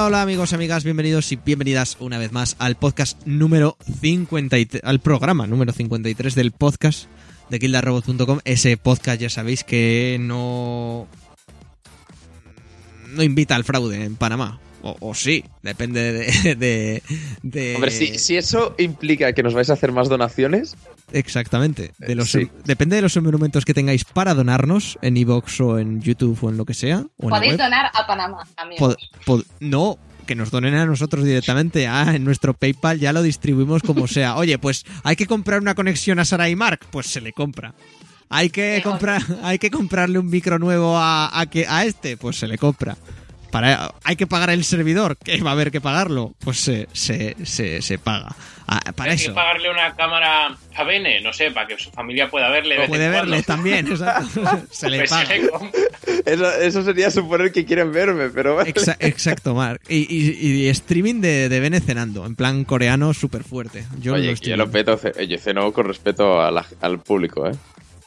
Hola, amigos amigas, bienvenidos y bienvenidas una vez más al podcast número 53, al programa número 53 del podcast de kildarrobot.com, ese podcast ya sabéis que no no invita al fraude en Panamá. O, o sí, depende de, de- de- Hombre, si, si eso implica que nos vais a hacer más donaciones, Exactamente. De los, Sí. Depende de los monumentos que tengáis para donarnos en iVoox o en YouTube o en lo que sea. O Podéis donar a Panamá, amigos. Pod- pod- no, que nos donen a nosotros directamente. Ah, en nuestro PayPal ya lo distribuimos como sea. Oye, pues hay que comprar una conexión a Sara y Mark, pues se le compra. Hay que comprar, hay que comprarle un micro nuevo a, a que a este, pues se le compra. Para, hay que pagar el servidor, que va a haber que pagarlo, pues se, se, se, se paga. Ah, para Hay eso. que pagarle una cámara a Bene, no sé, para que su familia pueda verle. de Puede verle cuando. también, exacto. se le Pues paga. se le compra. eso, eso sería suponer que quieren verme, pero vale. Exa- exacto, Mark. Y, y- y streaming de, de Bene cenando, en plan coreano súper fuerte. Yo Oye, lo yo lo peto, yo ceno con respeto a la- al público, ¿eh?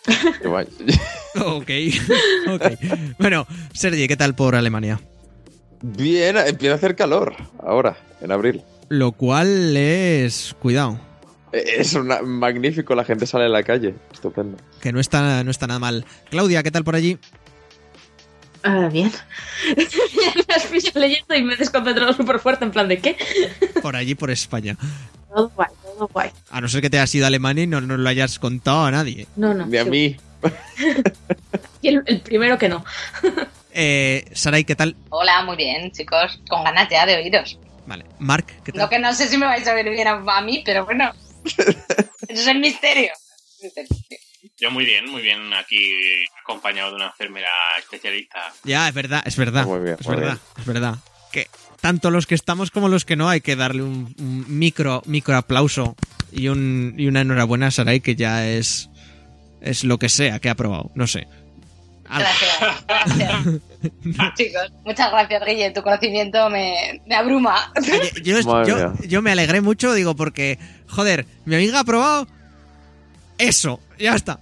Que guay. Ok, ok. Bueno, Sergi, ¿qué tal por Alemania? Bien, empieza a hacer calor ahora, en abril. Lo cual es... Cuidado, Es una- magnífico, la gente sale a la calle. Estupendo. que no está, no está nada mal. Claudia, ¿qué tal por allí? Ah, bien. me has pillado leyendo y me he desconcentrado súper fuerte en plan de ¿qué? Por allí, por España. Todo guay, todo guay. A no ser que te hayas ido a Alemania y no nos lo hayas contado a nadie. No, no. Ni a sí. mí. Y el, el primero que no. Eh, Sarai, ¿qué tal? Hola, muy bien, chicos. Con ganas ya de oíros. Vale. Mark, ¿qué tal? No que no sé si me vais a oír bien a, a mí, pero bueno. Eso es el misterio. Yo muy bien, muy bien aquí acompañado de una enfermera especialista. Ya, es verdad, es verdad. Muy bien, es muy verdad, es verdad. Que tanto los que estamos como los que no hay que darle un, un micro, micro aplauso y, un, y una enhorabuena a Sarai que ya es, es lo que sea que ha probado. No sé. Gracias. gracias. Chicos, muchas gracias, Guille. Tu conocimiento me, me abruma. Oye, yo, me alegré mucho, digo, porque, joder, mi amiga ha probado eso, ya está.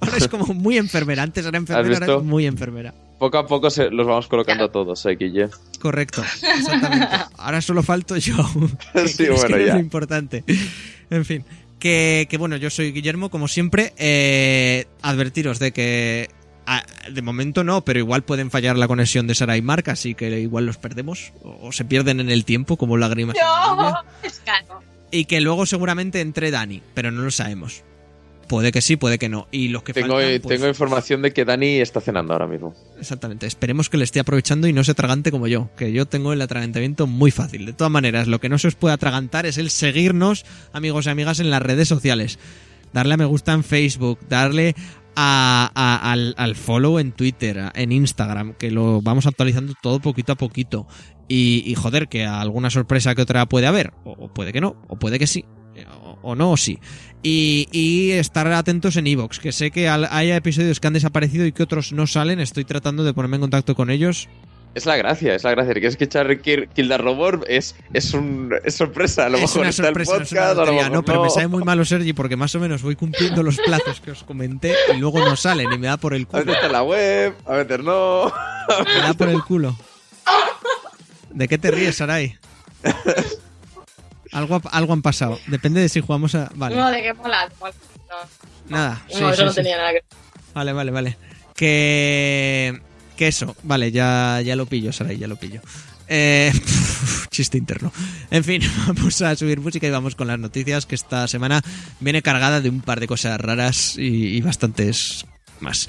Ahora es como muy enfermera. Antes era enfermera, ahora es muy enfermera. Poco a poco se, los vamos colocando a todos, ¿eh, Guille? Correcto, exactamente. Ahora solo falto yo. Sí, es bueno, que es ya. lo importante. En fin, que, que bueno, yo soy Guillermo, como siempre. eh, advertiros de que ah, de momento no, pero igual pueden fallar la conexión de Sara y Mark, así que igual los perdemos o, o se pierden en el tiempo como lágrimas. No, es caro. Y que luego seguramente entre Dani, pero no lo sabemos. Puede que sí, puede que no. Y los que Tengo, faltan, eh, pues, tengo información de que Dani está cenando ahora mismo. Exactamente. Esperemos que le esté aprovechando y no se atragante como yo, que yo tengo el atragantamiento muy fácil. De todas maneras, lo que no se os puede atragantar es el seguirnos, amigos y amigas, en las redes sociales. Darle a me gusta en Facebook, darle a- a- al, al follow en Twitter, en Instagram, que lo vamos actualizando todo poquito a poquito. Y, y, joder, que alguna sorpresa que otra puede haber, o, puede que no, o puede que sí, o, no, o sí. Y, y estar atentos en Evox, que sé que al- hay episodios que han desaparecido y que otros no salen. Estoy tratando de ponerme en contacto con ellos. Es la gracia, es la gracia. Que es que echar Kill Kill the Robot es, es, un, es sorpresa. A lo es mejor una está sorpresa, el es una podcast, a lo lotería. mejor No, pero me no. sabe muy malo, Sergi, porque más o menos voy cumpliendo los plazos que os comenté y luego no salen y me da por el A culo. veces está en la web, a veces no. Me da por el culo. ¿De qué te ríes, Sarai? Algo, ha- algo han pasado. Depende de si jugamos a. Vale. No, de qué mola. mola. No, Nada. no, sí, eso sí, no sí. tenía nada que Vale, vale, vale. Que. Que eso. Vale, ya, ya lo pillo, Sarai, ya lo pillo. Eh, chiste interno. En fin, vamos a subir música y vamos con las noticias, que esta semana viene cargada de un par de cosas raras y bastantes más.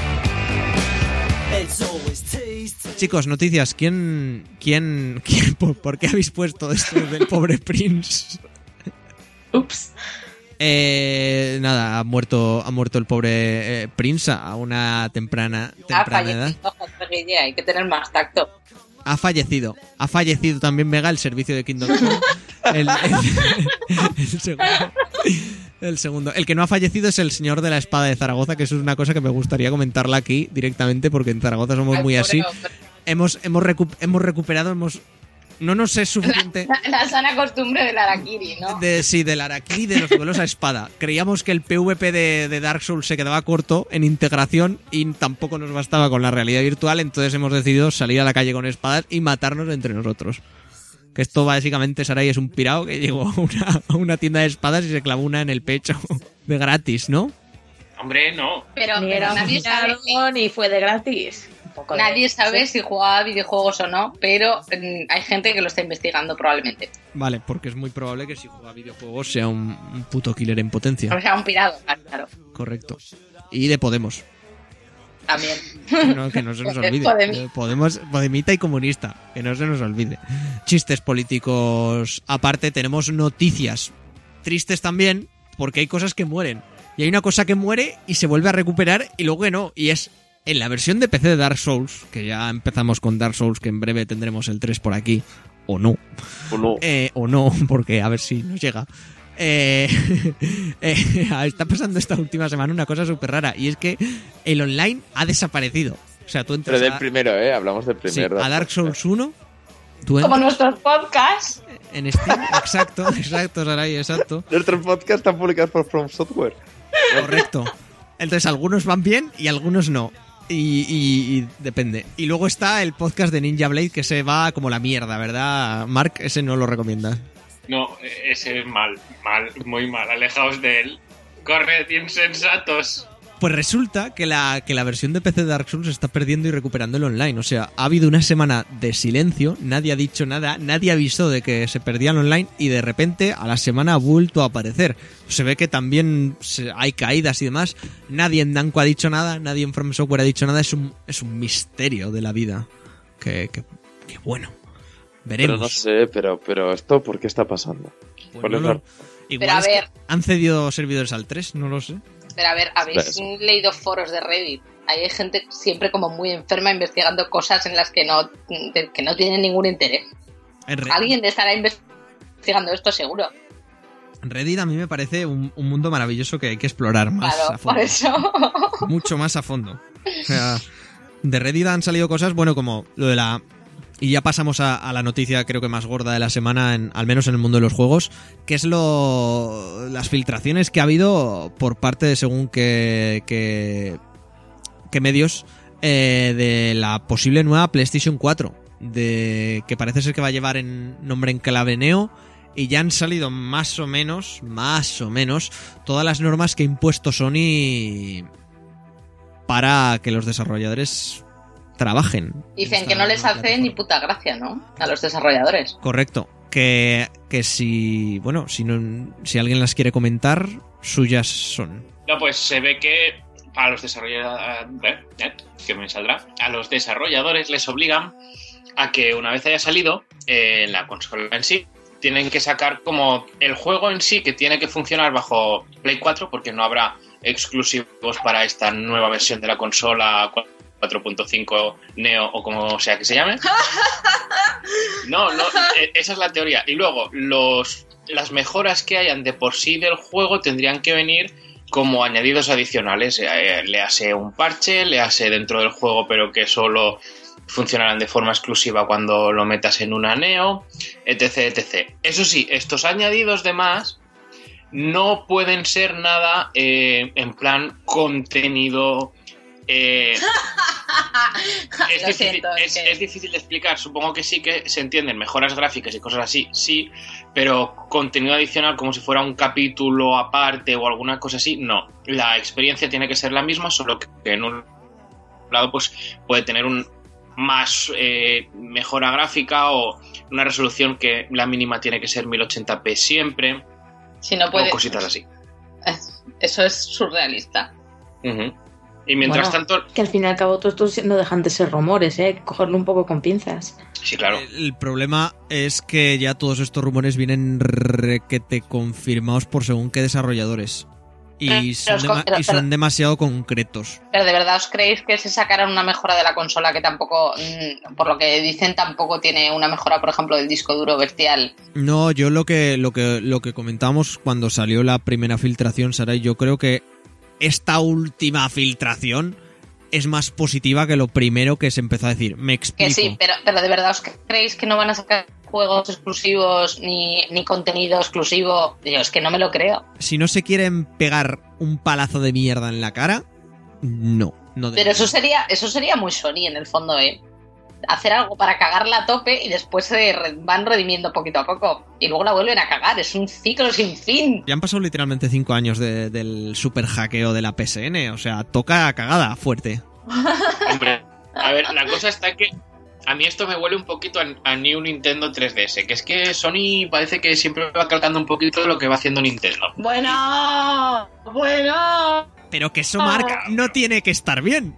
Chicos, noticias. ¿Quién, quién, quién por, por qué habéis puesto esto del pobre Prince? Ups. Eh, nada, ha muerto, ha muerto el pobre eh, Prince a una temprana, Ha temprana edad. fallecido José Guille, hay que tener más tacto. Ha fallecido. Ha fallecido también Mega, el servicio de Kingdom Come. El, el- el segundo. El segundo. El que no ha fallecido es el señor de la espada de Zaragoza, que eso es una cosa que me gustaría comentarla aquí directamente, porque en Zaragoza somos Ay, muy así. hombre. Hemos, hemos, recu- hemos recuperado, hemos. No nos es suficiente. La, la sana costumbre del Arakiri, ¿no? De, sí, del Araquí de los duelos a espada. Creíamos que el PvP de, de Dark Souls se quedaba corto en integración y tampoco nos bastaba con la realidad virtual, entonces hemos decidido salir a la calle con espadas y matarnos entre nosotros. Que esto básicamente Sarai es un pirao que llegó a una, a una tienda de espadas y se clavó una en el pecho de gratis, ¿no? Hombre, no. Pero, Ni pero era nadie un sabe, ni fue de gratis. De- nadie sabe Sí. si jugaba a videojuegos o no, pero mm, hay gente que lo está investigando probablemente. Vale, porque es muy probable que si juega videojuegos sea un, un puto killer en potencia. O sea, un pirado, claro, Correcto. Y de Podemos. También. No, que no se nos olvide. Podemos, Podemita y comunista. Que no se nos olvide. Chistes políticos aparte, tenemos noticias tristes también, porque hay cosas que mueren. Y hay una cosa que muere y se vuelve a recuperar y luego que no. Y es en la versión de PC de Dark Souls, que ya empezamos con Dark Souls, que en breve tendremos el 3 por aquí. O no. ¿O no? Eh, o no, porque a ver si nos llega. Eh, eh, está pasando esta última semana una cosa súper rara y es que el online ha desaparecido. O sea, tú Pero entras del a, primero, ¿eh? Hablamos del sí, primero. a Dark Souls 1, tú Como nuestros podcasts. en Steam, exacto, exacto, Sarai, exacto, Nuestros podcasts están publicados por From Software. correcto. Entonces algunos van bien y algunos no. Y, y- y depende. Y luego está el podcast de Ninja Blade que se va como la mierda, ¿verdad? Mark, ese no lo recomiendas. No, ese es mal, mal, muy mal. Alejaos de él. Corred, insensatos. Pues resulta que la, que la versión de PC de Dark Souls está perdiendo y recuperando el online. O sea, ha habido una semana de silencio, nadie ha dicho nada, nadie avisó de que se perdía el online y de repente a la semana ha vuelto a aparecer. Se ve que también hay caídas y demás. Nadie en Namco ha dicho nada, nadie en From Software ha dicho nada. Es un, es un misterio de la vida. Que, que bueno. Veremos. Pero no sé, pero, pero esto, ¿por qué está pasando? Pues ¿Cuál no es lo- la- Igual Pero a es que ver. han cedido servidores al 3, no lo sé. Pero a ver, habéis leído foros de Reddit. Ahí hay gente siempre como muy enferma investigando cosas en las que no, que no tienen ningún interés. Alguien estará investigando esto seguro. Reddit a mí me parece un, un mundo maravilloso que hay que explorar más Claro, a por fondo. eso. Mucho más a fondo. O sea, de Reddit han salido cosas, bueno, como lo de la... Y ya pasamos a, la noticia creo que más gorda de la semana, al menos en el mundo de los juegos, que es lo las filtraciones que ha habido por parte de según que, que medios eh, de la posible nueva PlayStation 4, de que parece ser que va a llevar en nombre en clave y ya han salido más o menos, más o menos, todas las normas que ha impuesto Sony para que los desarrolladores trabajen. Dicen en que no les hace plataforma. ni puta gracia, ¿no? A los desarrolladores. Correcto. Que, que si, bueno, si, no, si alguien las quiere comentar, suyas son. No, pues se ve que a los desarrolladores, eh, que me saldrá, a los desarrolladores les obligan a que una vez haya salido eh, la consola en sí, tienen que sacar como el juego en sí que tiene que funcionar bajo Play 4 porque no habrá exclusivos para esta nueva versión de la consola 4.5 Neo o como sea que se llame. No, no, eh, esa es la teoría. Y luego, los, las mejoras que hayan de por sí del juego tendrían que venir como añadidos adicionales. Eh, le hace un parche, le hace dentro del juego, pero que solo funcionarán de forma exclusiva cuando lo metas en una Neo, etc, etc. Eso sí, estos añadidos de más no pueden ser nada eh, en plan contenido. Eh, es, difícil, siento, es- es que- es difícil de explicar. Supongo que sí que se entienden mejoras gráficas y cosas así, sí, pero contenido adicional como si fuera un capítulo aparte o alguna cosa así, no. La experiencia tiene que ser la misma, solo que en un lado pues puede tener un más eh, mejora gráfica o una resolución que la mínima tiene que ser 1080p siempre Si no puede. o cositas así. Eso es surrealista. Ujú. Y mientras Bueno. tanto, Que al fin y al cabo todo esto no dejan de ser rumores, ¿eh? Cogerlo un poco con pinzas. sí, claro. El problema es que ya todos estos rumores vienen requete confirmados por según qué desarrolladores. Y Pero- son, pero pero- y demasiado concretos. Pero de verdad os creéis que si sacaran una mejora de la consola que tampoco, mm, por lo que dicen, tampoco tiene una mejora, por ejemplo, del disco duro bestial. No, yo lo que, lo que, lo que comentábamos cuando salió la primera filtración, Sara, yo creo que esta última filtración es más positiva que lo primero que se empezó a decir. Me explico. Que sí, pero, pero de verdad os creéis que no van a sacar juegos exclusivos ni, ni contenido exclusivo. Yo es que no me lo creo. Si no se quieren pegar un palazo de mierda en la cara, no. no Pero eso sería, eso sería muy Sony en el fondo, ¿eh? Hacer algo para cagarla a tope y después se van redimiendo poquito a poco. Y luego la vuelven a cagar. Es un ciclo sin fin. Ya han pasado literalmente cinco años de- del super hackeo de la PSN. O sea, toca cagada fuerte. Hombre, a ver, la cosa está que a mí esto me huele un poquito a, a New Nintendo 3DS, que es que Sony parece que siempre va calcando un poquito lo que va haciendo Nintendo. Bueno, bueno. Pero que eso, Mark, no tiene que estar bien.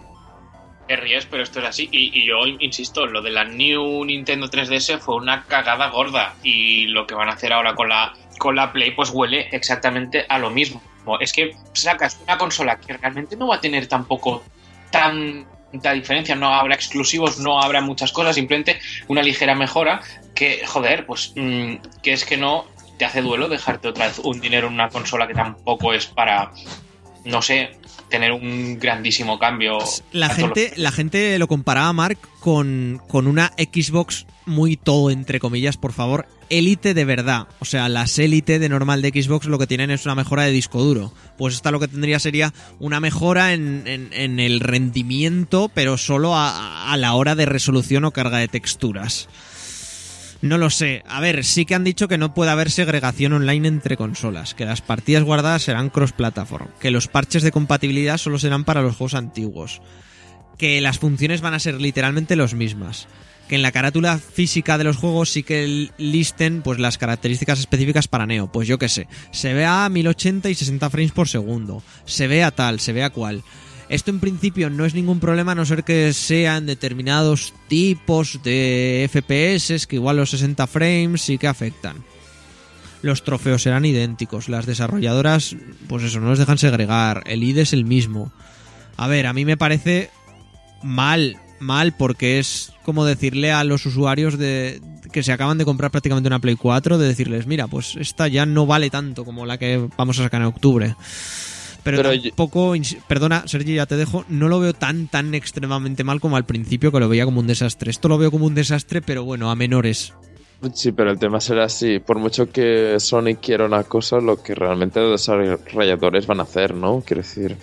Te ríes, pero esto es así. Y, yo insisto, lo de la New Nintendo 3DS fue una cagada gorda. Y lo que van a hacer ahora con la, con la Play, pues huele exactamente a lo mismo. Es que sacas una consola que realmente no va a tener tampoco tanta diferencia. No habrá exclusivos, no habrá muchas cosas, simplemente una ligera mejora. Que, joder, pues mm, que es que no te hace duelo dejarte otra vez un dinero en una consola que tampoco es para, no sé, tener un grandísimo cambio. La Tanto lo- gente, la gente lo comparaba, Mark, con, con una Xbox muy todo, entre comillas, por favor, élite de verdad. O sea, las élite de normal de Xbox lo que tienen es una mejora de disco duro. Pues esta lo que tendría sería una mejora en, en- en el rendimiento, pero solo a, a la hora de resolución o carga de texturas. No lo sé. A ver, sí que han dicho que no puede haber segregación online entre consolas, que las partidas guardadas serán cross-platform, que los parches de compatibilidad solo serán para los juegos antiguos, que las funciones van a ser literalmente las mismas, que en la carátula física de los juegos sí que listen pues las características específicas para Neo, pues yo qué sé, se ve a 1080 y 60 frames por segundo, se ve a tal, se ve a cual. Esto en principio no es ningún problema a no ser que sean determinados tipos de FPS que igual los 60 frames sí que afectan. Los trofeos serán idénticos, las desarrolladoras pues eso, no los dejan segregar, el ID es el mismo. A ver, a mí me parece mal, mal porque es como decirle a los usuarios de que se acaban de comprar prácticamente una Play 4 de decirles, mira, pues esta ya no vale tanto como la que vamos a sacar en octubre. Pero, Pero yo- tampoco, ins- perdona, Sergi, ya te dejo, no lo veo tan, tan extremadamente mal como al principio que lo veía como un desastre. Esto lo veo como un desastre, pero bueno, a menores. Sí, pero el tema será así. Por mucho que Sony quiera una cosa, lo que realmente los desarrolladores van a hacer, ¿no? Quiero decir,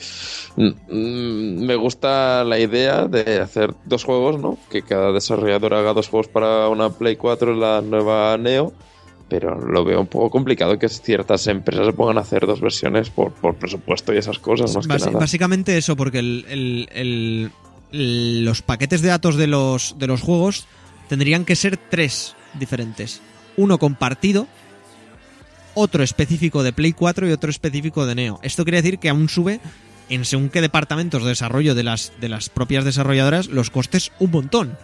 me gusta la idea de hacer dos juegos, ¿no? Que cada desarrollador haga dos juegos para una Play 4 y la nueva Neo. Pero lo veo un poco complicado que ciertas empresas se pongan a hacer dos versiones por, por presupuesto y esas cosas, más que nada. Básicamente eso, porque el- el- el- el- los paquetes de datos de los, de los juegos tendrían que ser tres diferentes. Uno compartido, otro específico de Play 4 y otro específico de Neo. Esto quiere decir que aún sube en según qué departamentos de desarrollo de las, de las propias desarrolladoras los costes un montón.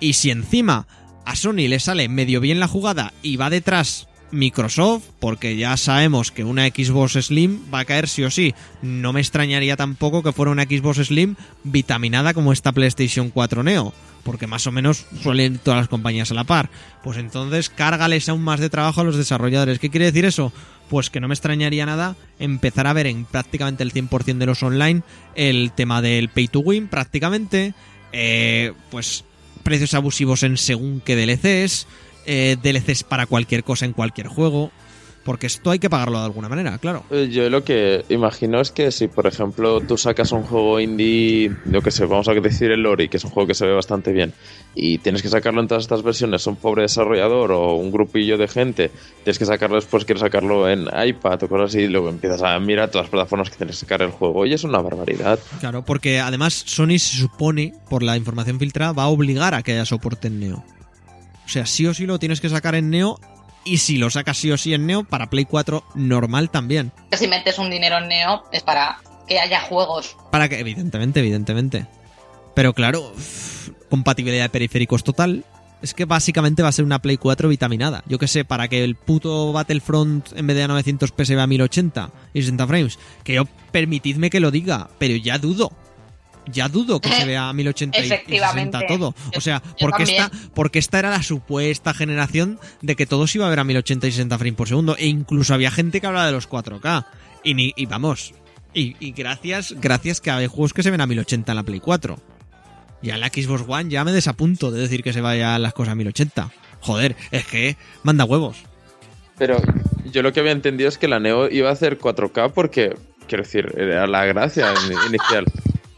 Y si encima a Sony le sale medio bien la jugada y va detrás Microsoft, porque ya sabemos que una Xbox Slim va a caer sí o sí. No me extrañaría tampoco que fuera una Xbox Slim vitaminada como esta PlayStation 4 Neo, porque más o menos suelen todas las compañías a la par. Pues entonces cárgales aún más de trabajo a los desarrolladores. ¿Qué quiere decir eso? Pues que no me extrañaría nada empezar a ver en prácticamente el 100% de los online el tema del pay to win, prácticamente. eh, pues precios abusivos en según qué DLCs, eh, DLCs para cualquier cosa en cualquier juego, porque esto hay que pagarlo de alguna manera, claro. Eh, Yo lo que imagino es que si, por ejemplo, tú sacas un juego indie, yo que sé, vamos a decir el Lori, que es un juego que se ve bastante bien, y tienes que sacarlo en todas estas versiones, un pobre desarrollador o un grupillo de gente, tienes que sacarlo después, quieres sacarlo en iPad o cosas así, y luego empiezas a mirar todas las plataformas que tienes que sacar el juego, y es una barbaridad. Claro, porque además Sony se supone, por la información filtrada, va a obligar a que haya soporte en Neo. O sea, sí o sí lo tienes que sacar en Neo, y si lo sacas sí o sí en Neo, para Play 4 normal también. Si metes un dinero en Neo es para que haya juegos. Para que, evidentemente, evidentemente. Pero claro, compatibilidad de periféricos total. Es que básicamente va a ser una Play 4 vitaminada. Yo que sé, para que el puto Battlefront en vez de a 900p se vea a 1080 y 60 frames. Que yo, permitidme que lo diga, pero ya dudo. Ya dudo que se vea a 1080 y- y 60 Efectivamente. todo. O sea, porque esta, porque esta era la supuesta generación de que todo se iba a ver a 1080 y 60 frames por segundo. E incluso había gente que hablaba de los 4K. Y, ni, y vamos, y, y gracias, gracias que hay juegos que se ven a 1080 en la Play 4. Ya en la Xbox One ya me desapunto de decir que se vayan las cosas a 1080. Joder, es que manda huevos. Pero yo lo que había entendido es que la Neo iba a hacer 4K porque, quiero decir, era la gracia in- inicial.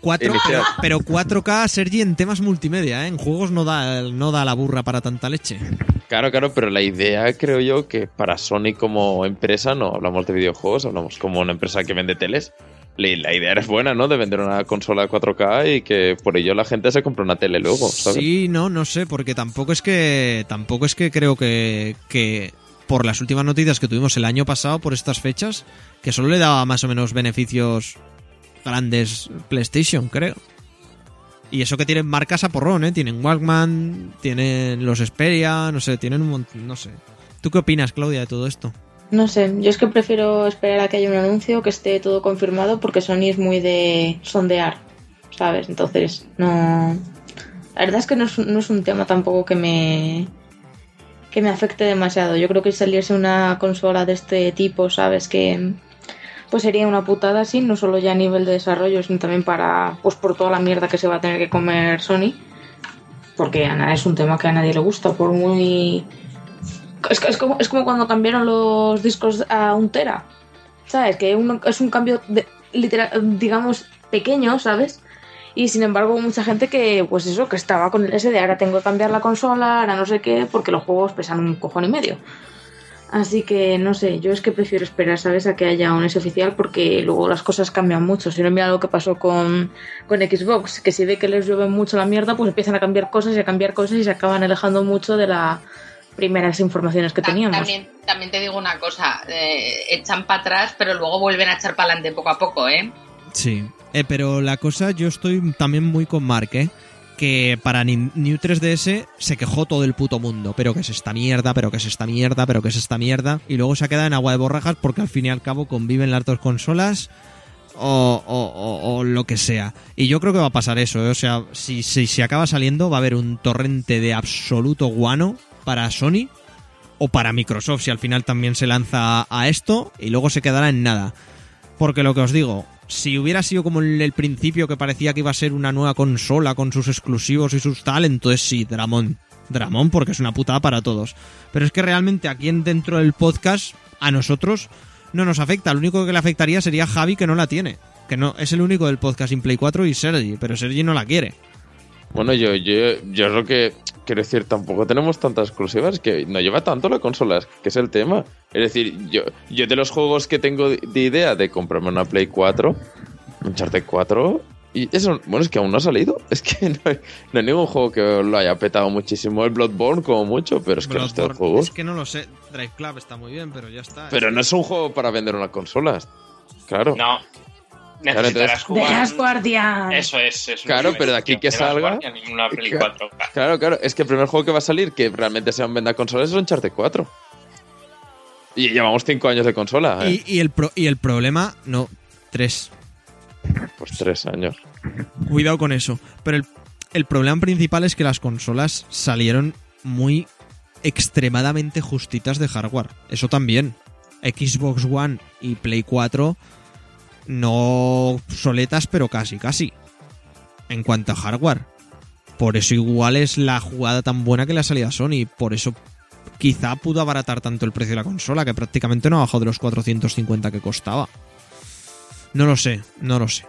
4, Inicial. pero, pero 4K, Sergi, en temas multimedia, ¿eh? En juegos no da, no da la burra para tanta leche. Claro, claro, pero la idea creo yo que para Sony como empresa, no hablamos de videojuegos, hablamos como una empresa que vende teles. Le- La idea era buena, ¿no? De vender una consola 4K y que por ello la gente se compra una tele luego, ¿sabes? Sí, no, no sé, porque tampoco es que tampoco es que creo que, que por las últimas noticias que tuvimos el año pasado por estas fechas, que solo le daba más o menos beneficios grandes PlayStation, creo. Y eso que tienen marcas a porrón, ¿eh? Tienen Walkman, tienen los Xperia, no sé, tienen un montón, no sé. ¿Tú qué opinas, Claudia, de todo esto? No sé, yo es que prefiero esperar a que haya un anuncio, que esté todo confirmado, porque Sony es muy de sondear, ¿sabes? Entonces, no. La verdad es que no es, no es un tema tampoco que me. que me afecte demasiado. Yo creo que saliese una consola de este tipo, ¿sabes? Que. Pues sería una putada así, no solo ya a nivel de desarrollo, sino también para. Pues por toda la mierda que se va a tener que comer Sony. Porque es un tema que a nadie le gusta, por muy es, como, es como cuando cambiaron los discos a un tera. ¿Sabes? Que es un cambio, de, literal, digamos, pequeño, ¿sabes? Y sin embargo, mucha gente que, pues eso, que estaba con ese de ahora tengo que cambiar la consola, ahora no sé qué, porque los juegos pesan un cojón y medio. Así que no sé, yo es que prefiero esperar, ¿sabes? A que haya un S oficial porque luego las cosas cambian mucho. Si no, mira lo que pasó con, con Xbox, que si ve que les llueve mucho la mierda, pues empiezan a cambiar cosas y a cambiar cosas y se acaban alejando mucho de las primeras informaciones que teníamos. También, también te digo una cosa, eh, echan para atrás, pero luego vuelven a echar para adelante poco a poco, ¿eh? Sí. Eh, pero la cosa, yo estoy también muy con Mark, ¿eh? Que para New 3DS se quejó todo el puto mundo. Pero que es esta mierda, pero que es esta mierda, pero que es esta mierda. Y luego se ha quedado en agua de borrajas porque al fin y al cabo conviven las dos consolas. O, o- o- o lo que sea. Y yo creo que va a pasar eso. ¿eh? O sea, si, si, si acaba saliendo, va a haber un torrente de absoluto guano para Sony o para Microsoft, si al final también se lanza a esto y luego se quedará en nada. Porque lo que os digo, si hubiera sido como el, el principio que parecía que iba a ser una nueva consola con sus exclusivos y sus tal, entonces sí, Dramón. Dramón porque es una putada para todos. Pero es que realmente aquí en- dentro del podcast, a nosotros no nos afecta. Lo único que le afectaría sería Javi que no la tiene. Que no, es el único del podcast sin Play 4 y Sergi, pero Sergi no la quiere. Bueno, yo, yo, yo es lo que quiero decir, tampoco tenemos tantas exclusivas, que no lleva tanto la consola, que es el tema. Es decir, yo, yo de los juegos que tengo de de idea de comprarme una Play 4, Uncharted 4, y eso, bueno, es que aún no ha salido. Es que no hay, no hay ningún juego que lo haya petado muchísimo. El Bloodborne como mucho, pero es que no está el Bloodborne, juego. Es que no lo sé. Drive Club está muy bien, pero ya está. Pero no es un juego para vender una consola. Claro. No. Necesitarás entonces- De jugar. las Guardian. Eso es. es Claro, pero de aquí que. De las salga- Guardian y una Play Claro. 4. Claro, claro. Es que el primer juego que va a salir que realmente se venda consolas es Uncharted 4. Y llevamos 5 años de consola, ¿eh? Y, y el pro- y el problema, no, tres. Pues 3 años. Cuidado con eso. Pero el, el problema principal es que las consolas salieron muy extremadamente justitas de hardware. Eso también. Xbox One y Play 4 no soletas, pero casi, casi. En cuanto a hardware. Por eso igual es la jugada tan buena que le ha salido a Sony. Por eso quizá pudo abaratar tanto el precio de la consola, que prácticamente no ha bajado de los 450 que costaba. No lo sé, no lo sé,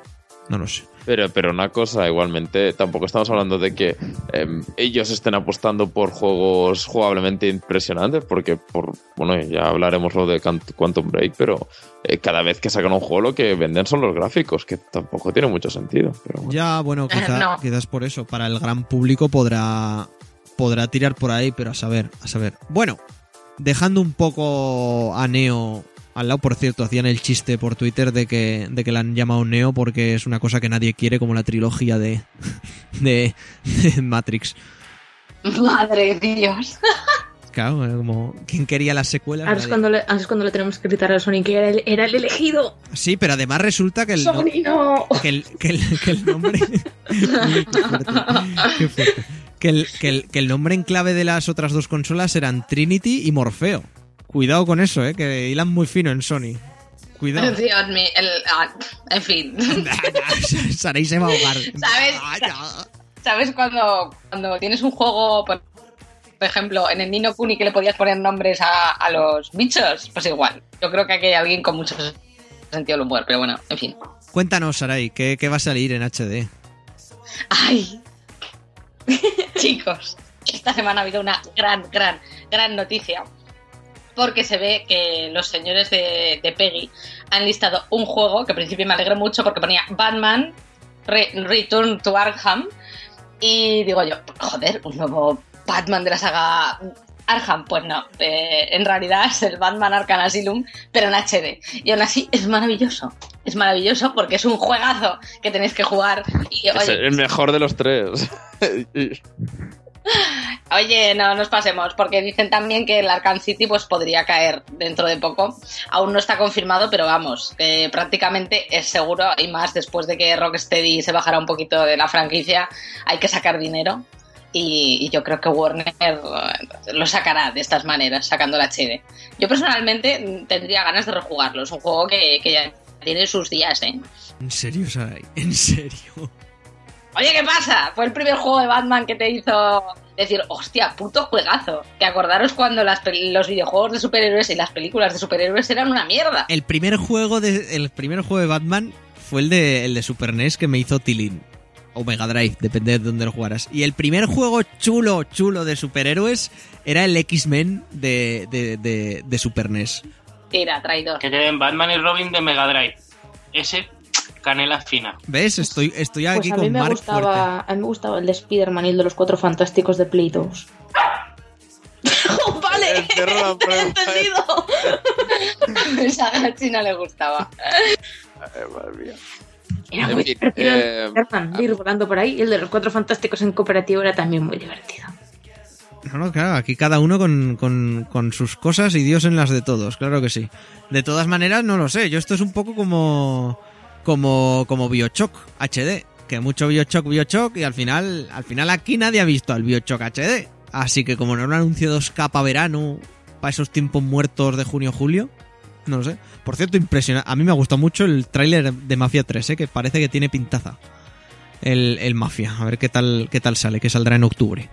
no lo sé. Pero, pero una cosa, igualmente, tampoco estamos hablando de que em, ellos estén apostando por juegos jugablemente impresionantes, porque por bueno, ya hablaremos lo de Quantum Break, pero eh, cada vez que sacan un juego lo que venden son los gráficos, que tampoco tiene mucho sentido. Pero bueno. Ya, bueno, quizá, No. quizás por eso. Para el gran público podrá, podrá tirar por ahí, pero a saber, a saber. Bueno, dejando un poco a Neo Al lado, por cierto, hacían el chiste por Twitter de que, de que la han llamado Neo porque es una cosa que nadie quiere, como la trilogía de, de, de Matrix. Madre de Dios. Claro, como, ¿quién quería las secuelas? Ahora es, cuando le, ahora es cuando le tenemos que gritar a Sony que era el, era el elegido. Sí, pero además resulta que el, no- Sony, no. que el, que el, que el nombre. Qué fuerte, qué fuerte. Que el, que, el, que el nombre en clave de las otras dos consolas eran Trinity y Morfeo. Cuidado con eso, eh, que hilan muy fino en Sony. Cuidado. Dios mío, el- ah, en fin. Saréis se va a ahogar. ¿Sabes? Ay, ya. ¿Sabes cuando, cuando tienes un juego, por por ejemplo, en el Nino Kuni que le podías poner nombres a, a los bichos? Pues igual. Yo creo que aquí hay alguien con mucho sentido del humor, pero bueno, en fin. Cuéntanos, Sarai, ¿qué, qué va a salir en HD? ¡Ay! Chicos, esta semana ha habido una gran, gran, gran noticia. Porque se ve que los señores de, de Peggy han listado un juego que al principio me alegré mucho porque ponía Batman Re- Return to Arkham. Y digo yo, joder, un nuevo Batman de la saga Arkham. Pues no, eh, en realidad es el Batman Arkham Asylum, pero en HD. Y aún así es maravilloso. Es maravilloso porque es un juegazo que tenéis que jugar. Y, Es oye, el mejor de los tres. Oye, no nos pasemos, porque dicen también que el Arkham City pues podría caer dentro de poco. Aún no está confirmado, pero vamos, que prácticamente es seguro y más después de que Rocksteady se bajara un poquito de la franquicia, hay que sacar dinero. Y, yo creo que Warner eh, lo sacará de estas maneras, sacando la HD. Yo personalmente tendría ganas de rejugarlo. Es un juego que, que ya tiene sus días, ¿eh? ¿En serio, Sarai? ¿En serio? Oye, ¿qué pasa? Fue el primer juego de Batman que te hizo decir, hostia, puto juegazo. Que acordaros cuando las los videojuegos de superhéroes y las películas de superhéroes eran una mierda. El primer juego de, el primer juego de Batman fue el de, el de Super NES que me hizo Tilín. O Mega Drive, depende de dónde lo jugaras. Y el primer juego chulo, chulo de superhéroes era el X-Men de, de, de, de Super NES. Tira, traidor. Que te den Batman y Robin de Mega Drive. Ese, canela fina. ¿Ves? Estoy, estoy Pues aquí a mí, con me Mark fuerte. gustaba, a mí me gustaba el de Spider-Man y el de los cuatro fantásticos de Play 2. vale, la prueba. entendido. Esa a Gachi no le gustaba. Ay, madre mía. Era En muy fin, divertido eh, Spider-Man, de ir volando por ahí. Y el de los cuatro fantásticos en cooperativo era también muy divertido. No, no, claro, aquí cada uno con, con, con sus cosas y Dios en las de todos, claro que sí. De todas maneras, no lo sé, yo esto es un poco como como como Biochoc HD, que mucho Biochoc, Biochoc y al final al final aquí nadie ha visto al Biochoc HD. Así que como no lo han anunciado 2K para verano, para esos tiempos muertos de junio-julio, no lo sé. Por cierto, impresionante. A mí me ha gustado mucho el tráiler de Mafia 3, ¿eh? que parece que tiene pintaza. El, el Mafia. A ver qué tal, qué tal sale, que saldrá en octubre.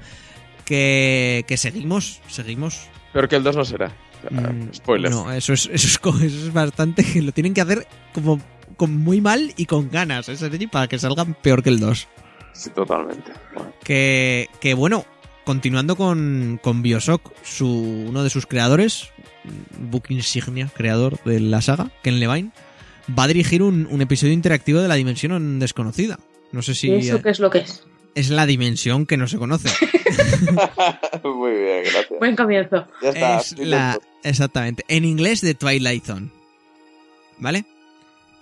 Que, que seguimos, seguimos. Peor que el 2 no será. Mm, Spoilers. No, eso es, eso es, eso es bastante. Lo tienen que hacer como con muy mal y con ganas, ese serie, para que salgan peor que el 2. Sí, totalmente. Bueno, Que, que bueno, continuando con, con Bioshock, su, uno de sus creadores, Book Insignia, creador de la saga, Ken Levine, va a dirigir un, un episodio interactivo de la dimensión desconocida. No sé si ¿Y eso eh, qué es lo que es? es la dimensión que no se conoce. Muy bien, gracias. Buen comienzo. Ya está. es la exactamente en inglés de Twilight Zone vale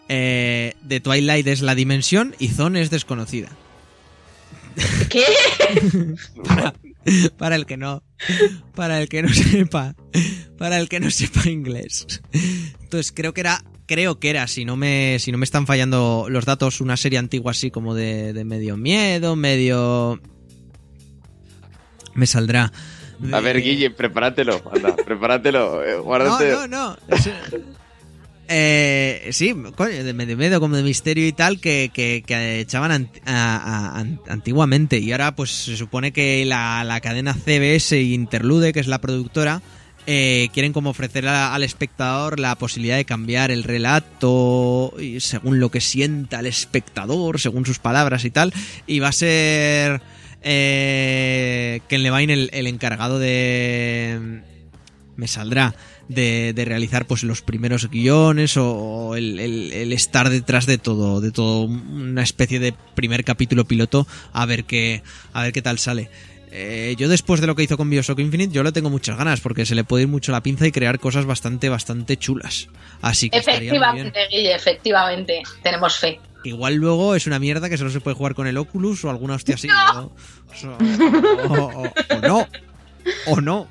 eh, de Twilight es la dimensión y Zone es desconocida ¿Qué? para el que no para el que no sepa para el que no sepa inglés entonces creo que era creo que era si no me si no me están fallando los datos una serie antigua así como de, de medio miedo medio me saldrá A ver, de- Guille, prepáratelo. Anda, prepáratelo. eh, guárdate. No, no, no. Eh, sí, coño, de medio como de misterio y tal que, que, echaban antiguamente. Y ahora pues se supone que la, la cadena CBS Interlude, que es la productora, eh, quieren como ofrecer al espectador la posibilidad de cambiar el relato y según lo que sienta el espectador, según sus palabras y tal, y va a ser eh, Ken Levine el, el encargado de me saldrá de, de realizar pues los primeros guiones o, o el, el- el estar detrás de todo de todo una especie de primer capítulo piloto a ver qué a ver qué tal sale eh, yo después de lo que hizo con Bioshock Infinite, yo le tengo muchas ganas porque se le puede ir mucho la pinza y crear cosas bastante, bastante chulas. Así que estaría muy bien. Efectivamente, Guille, efectivamente. Tenemos fe. Igual luego es una mierda que solo se puede jugar con el Oculus o alguna hostia así. ¿no? O, o- o- o no. O no.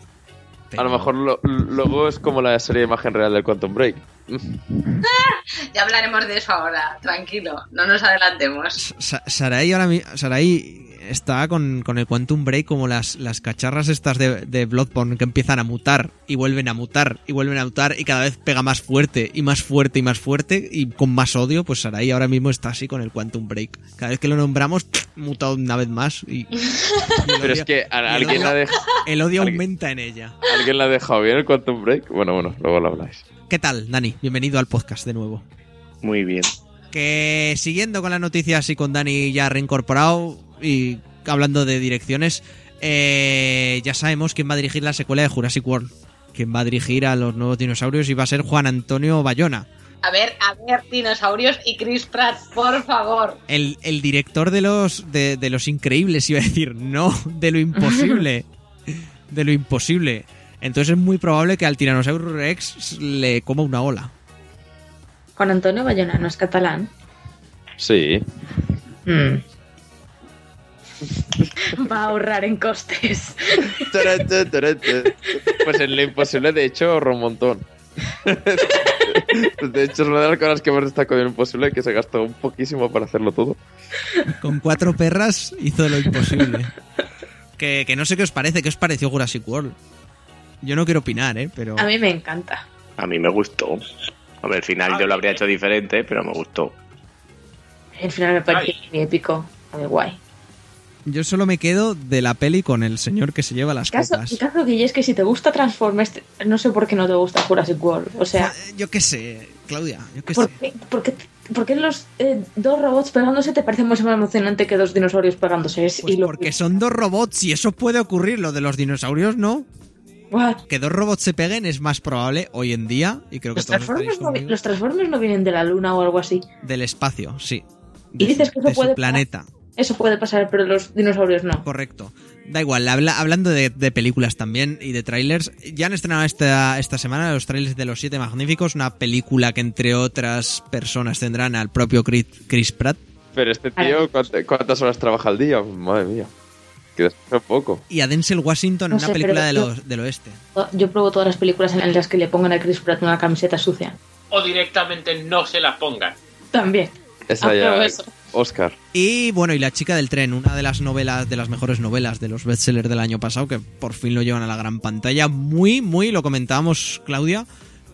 A lo mejor lo- luego es como la serie de imagen real del Quantum Break. Ya hablaremos de eso ahora, tranquilo, no nos adelantemos. Sa- Sarai ahora Sarai está con, con el Quantum Break como las, las cacharras estas de, de Bloodborne que empiezan a mutar y vuelven a mutar y vuelven a mutar y cada vez pega más fuerte y más fuerte y más fuerte y con más odio, pues Sarai ahora mismo está así con el Quantum Break. Cada vez que lo nombramos, muta una vez más y, Pero es que a- alguien odio- la, deja, el odio aumenta en ella. ¿alguien la ha dejado bien el Quantum Break. Bueno, bueno, luego lo habláis. ¿Qué tal, Dani? Bienvenido al podcast de nuevo. Muy bien. que siguiendo con las noticias y con Dani ya reincorporado y hablando de direcciones, eh, ya sabemos quién va a dirigir la secuela de Jurassic World. Quién va a dirigir a los nuevos dinosaurios y va a ser Juan Antonio Bayona, A ver, a ver, dinosaurios y Chris Pratt, por favor. el, el director de los, de, de los increíbles, iba a decir, no, de lo imposible. de lo imposible. Entonces es muy probable que al Tyrannosaurus Rex le coma una ola. Juan Antonio Bayona no es catalán. Sí. Mm. Va a ahorrar en costes. Pues en lo imposible, de hecho, ahorra un montón. De hecho, es una de las cosas que más destaco de lo imposible, que se gastó un poquísimo para hacerlo todo. Con cuatro perras hizo lo imposible. Que, que no sé qué os parece, qué os pareció Jurassic World. Yo no quiero opinar, ¿eh? Pero... A mí me encanta. A mí me gustó. Hombre, al final yo lo habría hecho diferente, pero me gustó. El final me pareció muy épico. Muy guay. Yo solo me quedo de la peli con el señor que se lleva las caso, copas. el caso, Guille, es que si te gusta Transformers, no sé por qué no te gusta Jurassic World. O sea, Eh, Yo qué sé, Claudia, yo qué ¿por sé. qué, por qué- por qué los eh, dos robots pegándose te parece mucho más emocionante que dos dinosaurios pegándose? Es Pues y lo- porque son dos robots y eso puede ocurrir. Lo de los dinosaurios no. What? Que dos robots se peguen es más probable hoy en día, y creo que Los todos Transformers, no, los Transformers no vienen de la luna o algo así. del espacio, sí. Y dices que eso de su puede planeta. Eso puede pasar, pero los dinosaurios no. Correcto. Da igual, habla- hablando de, de películas también y de trailers, ya han estrenado esta, esta semana los trailers de Los Siete Magníficos, una película que entre otras personas tendrán al propio Chris, Chris Pratt Pero este tío, ¿cuántas, cuántas horas trabaja al día? Madre mía. Que descansa poco. y a Denzel Washington en una película de yo- los- del oeste. Yo pruebo todas las películas en las que le pongan a Chris Pratt una camiseta sucia. O directamente no se la pongan. También. Esa Apruebo ya. eso. Oscar. Y bueno, y La chica del tren, una de las novelas, de las mejores novelas de los bestsellers del año pasado, que por fin lo llevan a la gran pantalla. Muy, muy, lo comentábamos, Claudia,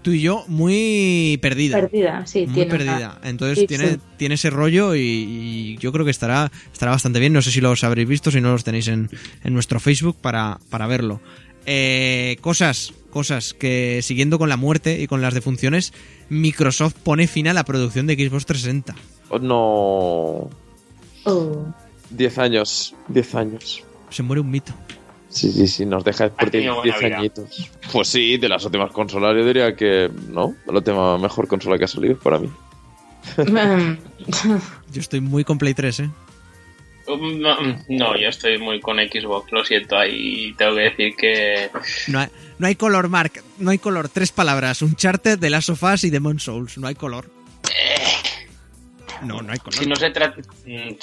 tú y yo, muy perdida. Perdida, sí. muy tiene perdida. una- Entonces sí, tiene, sí. tiene ese rollo y, y yo creo que estará, estará bastante bien. No sé si los habréis visto, si no los tenéis en, en nuestro Facebook para, para verlo. Eh, cosas, cosas que siguiendo con la muerte y con las defunciones, Microsoft pone fin a la producción de Xbox 360. Oh, no. Oh. 10 años. 10 años. Se muere un mito. Sí, sí, sí, nos deja por Ha tenido 10 buena vida. añitos. Pues sí, de las últimas consolas yo diría que no. La última mejor consola que ha salido para mí. Yo estoy muy con Play 3, ¿eh? Um, No, no, yo estoy muy con Xbox, lo siento, ahí tengo que decir que No hay, no hay color, Mark. No hay color. Tres palabras. Uncharted, The Last of Us y Demon Souls. No hay color. No, no hay color. si no se trata... mm,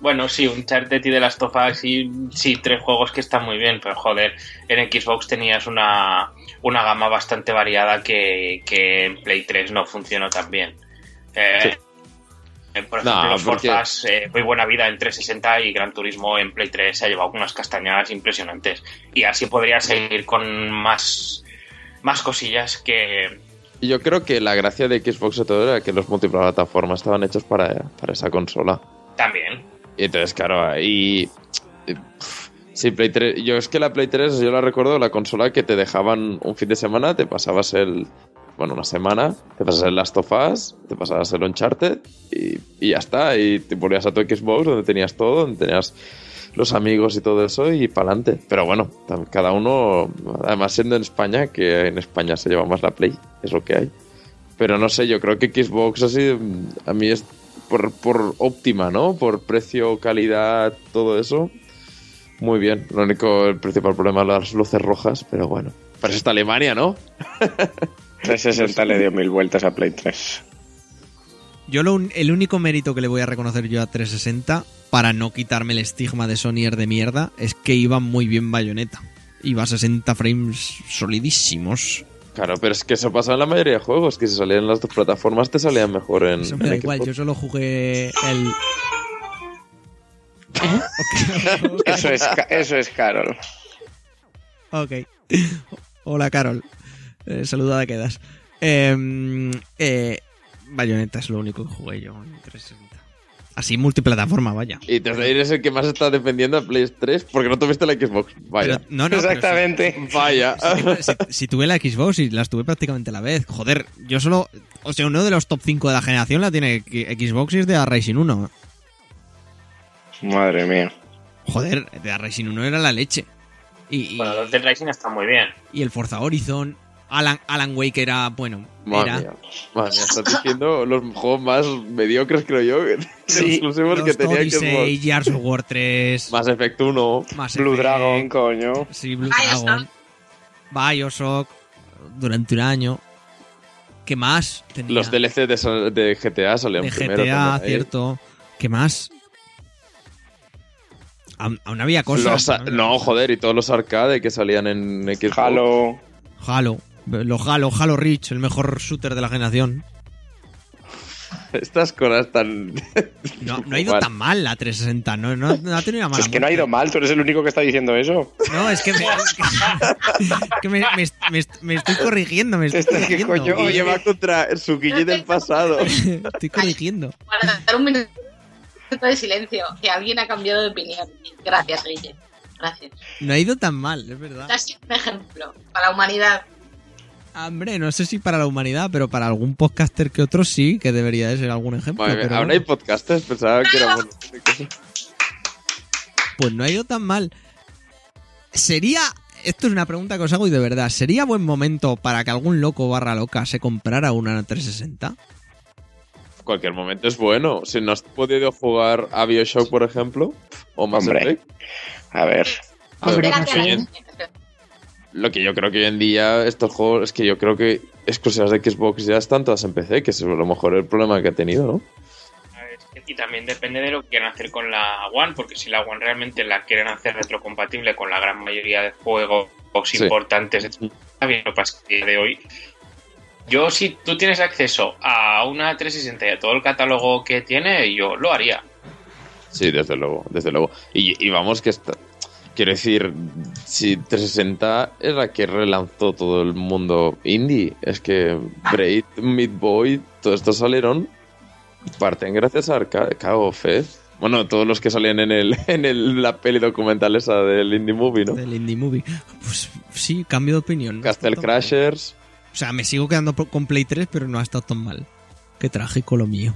Bueno, sí, un Uncharted y de las Us sí, sí, tres juegos que están muy bien, pero joder, en Xbox tenías una, una gama bastante variada que, que en Play 3 no funcionó tan bien. Eh, eh, Por ejemplo, No, los porque- Forzas, eh, muy buena vida en 360 y Gran Turismo en Play 3 se ha llevado unas castañadas impresionantes. Y así podría seguir con más, más cosillas que, Y yo creo que la gracia de Xbox y todo era que los multiplataformas estaban hechos para, para esa consola. también. Y entonces, claro, ahí. eh, Sí, Play 3. Yo es que la Play 3, yo la recuerdo, la consola que te dejaban un fin de semana, te pasabas el. Bueno, una semana, te pasabas el Last of Us, te pasabas el Uncharted y, y ya está. Y te ponías a tu Xbox donde tenías todo, donde tenías los amigos y todo eso y para adelante. Pero bueno, cada uno, además siendo en España, que en España se lleva más la Play, es lo que hay. Pero no sé, yo creo que Xbox así, mm, a mí es por, por óptima, ¿no? Por precio, calidad, todo eso. muy bien. Lo único, el principal problema las luces rojas, pero bueno. Para eso está Alemania, ¿no? 360 le dio mil vueltas a Play 3. Yo lo un- el único mérito que le voy a reconocer yo a 360, para no quitarme el estigma de Sonyer de mierda, es que iba muy bien Bayonetta. Iba a 60 frames solidísimos. Claro, pero es que eso pasa en la mayoría de juegos, que si salían en las dos plataformas te salían mejor en, Eso me en da igual, Xbox. yo solo jugué el... Ok. Eso es, eso es Carol. Ok. Hola, Carol. Eh, saludada quedas. Eh, eh, Bayonetta es lo único que jugué yo en 360. Así multiplataforma, vaya. Y desde ahí eres el que más está defendiendo a Play 3 porque no tuviste la Xbox. Vaya. Pero- no, Exactamente. Vaya. Si, si tuve la Xbox y las tuve prácticamente a la vez. Joder, yo solo. O sea, uno de los top 5 de la generación la tiene Xbox y es de la Racing 1. Madre mía. Joder, de Racing 1 era la leche. Y, y- Bueno, los Dead Rising están muy bien. y el Forza Horizon. Alan, Alan Wake era, bueno, Madre era. mía. Madre mía, estás diciendo los juegos más mediocres, creo yo, Sí, exclusivos Los que tenía Xbox. Gears of War 3. Más Effect 1. Mass Blue Effect, Dragon, coño. Sí, Blue Bioshock. Dragon. Bioshock. Durante un año. ¿Qué más? Tenía Los DLC de, de GTA salían de primero. GTA, cierto. ¿Qué más? Aún, aún había cosas. Los a- aún había no, cosas. joder, y todos los arcade que salían en Xbox. Halo. Halo. Los Halo, Halo Reach, el mejor shooter de la generación. Estas cosas tan. No, no ha ido Mal. tan mal la 360, no, no, no ha tenido una mala Es que no ha ido mal, tú eres el único que está diciendo eso. No, es que me, que me, me- me- me estoy corrigiendo, me estoy Este, ¿qué corrigiendo. coño? Y Oye, lleva contra su guille del pasado. Estoy corrigiendo. Para dar un minuto de silencio, que alguien ha cambiado de opinión. Gracias, Guille. Gracias. No ha ido tan mal, es verdad. Das un ejemplo para la humanidad. Hombre, no sé si para la humanidad, pero para algún podcaster que otro sí, que debería de ser algún ejemplo. Pero Ahora hay podcasters, pensaba que era bueno. Pues no ha ido tan mal. Sería. Esto es una pregunta que os hago y de verdad. ¿Sería buen momento para que algún loco barra loca se comprara una 360? Cualquier momento es bueno. Si no has podido jugar a Bioshock, por ejemplo, o más Hombre. Effect, A ver. Hombre, no a la sé. Lo que yo creo que hoy en día estos juegos es que yo creo que exclusivas de Xbox ya están todas en PC, que es a lo mejor el problema que ha tenido, ¿no? Y también depende de lo que quieran hacer con la One, porque si la One realmente la quieren hacer retrocompatible con la gran mayoría de juegos Sí. importantes, está bien, lo que de hoy. Yo, si tú tienes acceso a una 360 y a todo el catálogo que tiene, yo lo haría. Sí, desde luego, desde luego. Y, y vamos que está... Quiero decir, si 360 es la que relanzó todo el mundo indie, es que Braid, Meat Boy, todo esto salieron parten gracias a Arcade, Cago Fez. Bueno, todos los que salían en el en el, la peli documental esa del indie movie, ¿no? Del indie movie. Pues sí, cambio de opinión. no Castle. Crashers. O sea, me sigo quedando con Play 3, pero no ha estado tan mal. Qué trágico lo mío.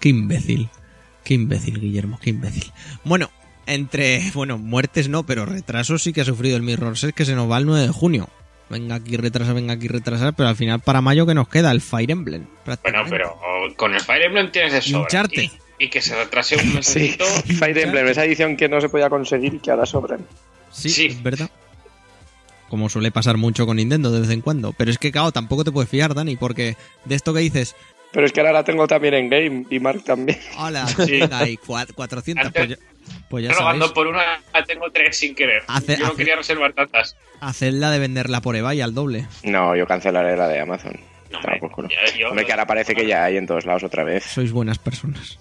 Qué imbécil. Qué imbécil, Guillermo, qué imbécil. Bueno, entre, bueno, muertes no, pero retrasos sí que ha sufrido el Mirror 6 que se nos va el 9 de junio. Venga aquí retrasar, venga aquí retrasar, pero al final para mayo que nos queda el Fire Emblem. Bueno, pero con el Fire Emblem tienes de Y sobra. Y, y que se retrase un Sí, mesecito. Fire Emblem, esa edición que no se podía conseguir y que ahora sobran. Sí, Sí. es verdad. Como suele pasar mucho con Nintendo de vez en cuando. Pero es que, claro, tampoco te puedes fiar, Dani, porque de esto que dices, Pero es que ahora la tengo también en game y Mark también. hola, Sí. venga, y cua- 400, pues ya, pues ya sabéis. Robando por una, tengo tres sin querer. Hace- Yo no quería reservar tantas. Hacedla de venderla por EVA y al doble. No, yo cancelaré la de Amazon. No, Toma hombre, por culo. ya- yo- Hombre, que ahora parece que ya hay en todos lados otra vez. Sois buenas personas.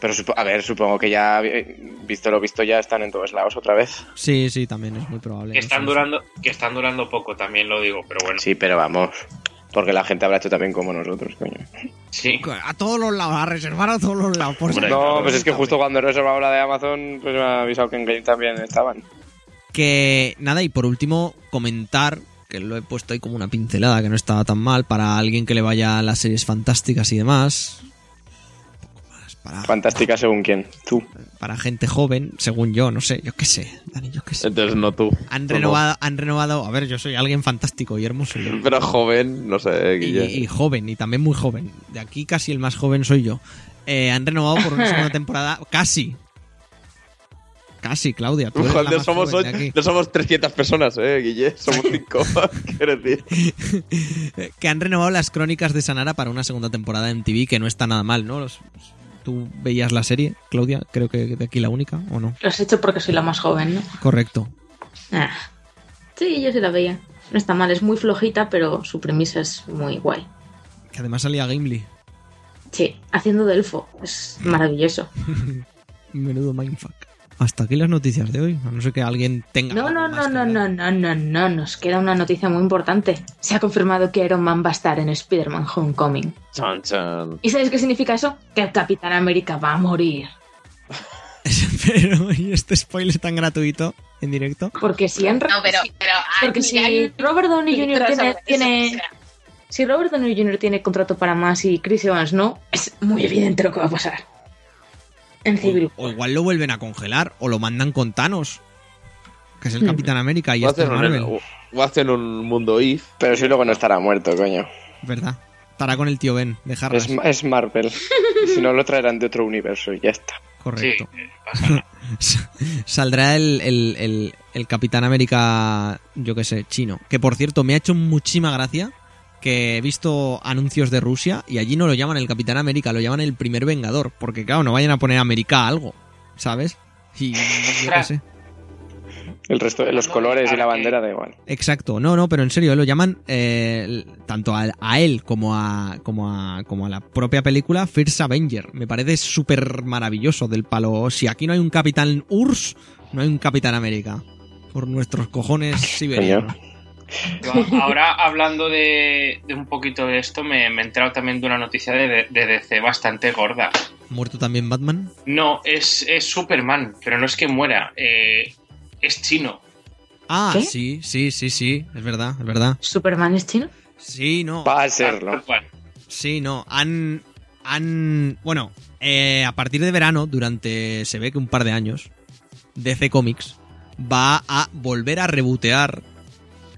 Pero a ver, supongo que ya, eh, visto lo visto, ya están en todos lados otra vez. Sí, sí, también es muy probable. Que no están sé. durando, que están durando poco, también lo digo, pero bueno. Sí, pero vamos. Porque la gente habrá hecho también como nosotros, coño. Sí. A todos los lados, a reservar a todos los lados. Por. No, pues es que justo cuando he reservado la de Amazon, pues me ha avisado que en game también estaban. Que nada, y por último, comentar, que lo he puesto ahí como una pincelada, que no estaba tan mal, para alguien que le vaya a las series fantásticas y demás. Para, Fantástica según quién. Tú. para gente joven, según yo, no sé, yo qué sé, Dani, yo qué sé. Entonces no tú. Han Tú renovado, han renovado, a ver, yo soy alguien fantástico y hermoso. yo. Pero joven, no sé, y, Guille. y joven, y también muy joven. De aquí casi el más joven soy yo. Eh, han renovado por una segunda temporada, casi. Casi, Claudia. Tú eres la Joder, más somos, joven de aquí. no somos 300 personas, eh, Guille. Somos 5. Quiero decir. que han renovado las crónicas de Sanara para una segunda temporada en TV, que no está nada mal, ¿no? Los- Tú veías la serie, Claudia, creo que de aquí la única, ¿o no? Lo has hecho porque soy la más joven, ¿no? Correcto. Ah. Sí, yo sí la veía. No está mal, es muy flojita, pero su premisa es muy guay. Que además salía Gimli. Sí, haciendo de elfo. Es maravilloso. Menudo mindfuck. Hasta aquí las noticias de hoy, a no ser que alguien tenga. No, no, no, no, no, no, no, no. Nos queda una noticia muy importante. Se ha confirmado que Iron Man va a estar en Spider-Man Homecoming. Chan, chan. ¿Y sabes qué significa eso? Que el Capitán América va a morir. Pero, ¿y este spoiler tan gratuito en directo? Porque si han... No, pero, pero Porque hay- si hay- Robert Downey Jr. tiene, tiene- si Robert Downey Jr. tiene contrato para más y Chris Evans no, es muy evidente lo que va a pasar. En Civil O igual lo vuelven a congelar, o lo mandan con Thanos, que es el Hmm. Capitán América y O este es Marvel. un, o hacen un mundo if. Pero si luego no estará muerto, coño. ¿Verdad? Estará con el tío Ben de Harras. Es, es Marvel. si no, lo traerán de otro universo y ya está. Correcto. eh. Saldrá el, el- el- el Capitán América, yo qué sé, chino. Que por cierto, me ha hecho muchísima gracia que he visto anuncios de Rusia y allí no lo llaman el Capitán América, lo llaman el primer Vengador. Porque claro, no vayan a poner América a algo, ¿sabes? Y yo qué sé. El resto de los colores y la bandera da igual. Exacto, no, no, pero en serio, lo llaman eh, tanto a, a él como a, como, a, como a la propia película First Avenger. Me parece súper maravilloso del palo. Si aquí no hay un Capitán URSS, no hay un Capitán América. Por nuestros cojones siberianos. Ahora, hablando de, de un poquito de esto, me, me he enterado también de una noticia de, de DC bastante gorda. ¿Muerto también Batman? No, es, es Superman, pero no es que muera, eh, es chino. Ah, ¿Qué? sí, sí, sí, sí, es verdad, es verdad. ¿Superman es chino? Sí, no. Va a serlo. Sí, no. Han. Han. Bueno, eh, a partir de verano, durante. Se ve que un par de años. DC Comics va a volver a rebotear.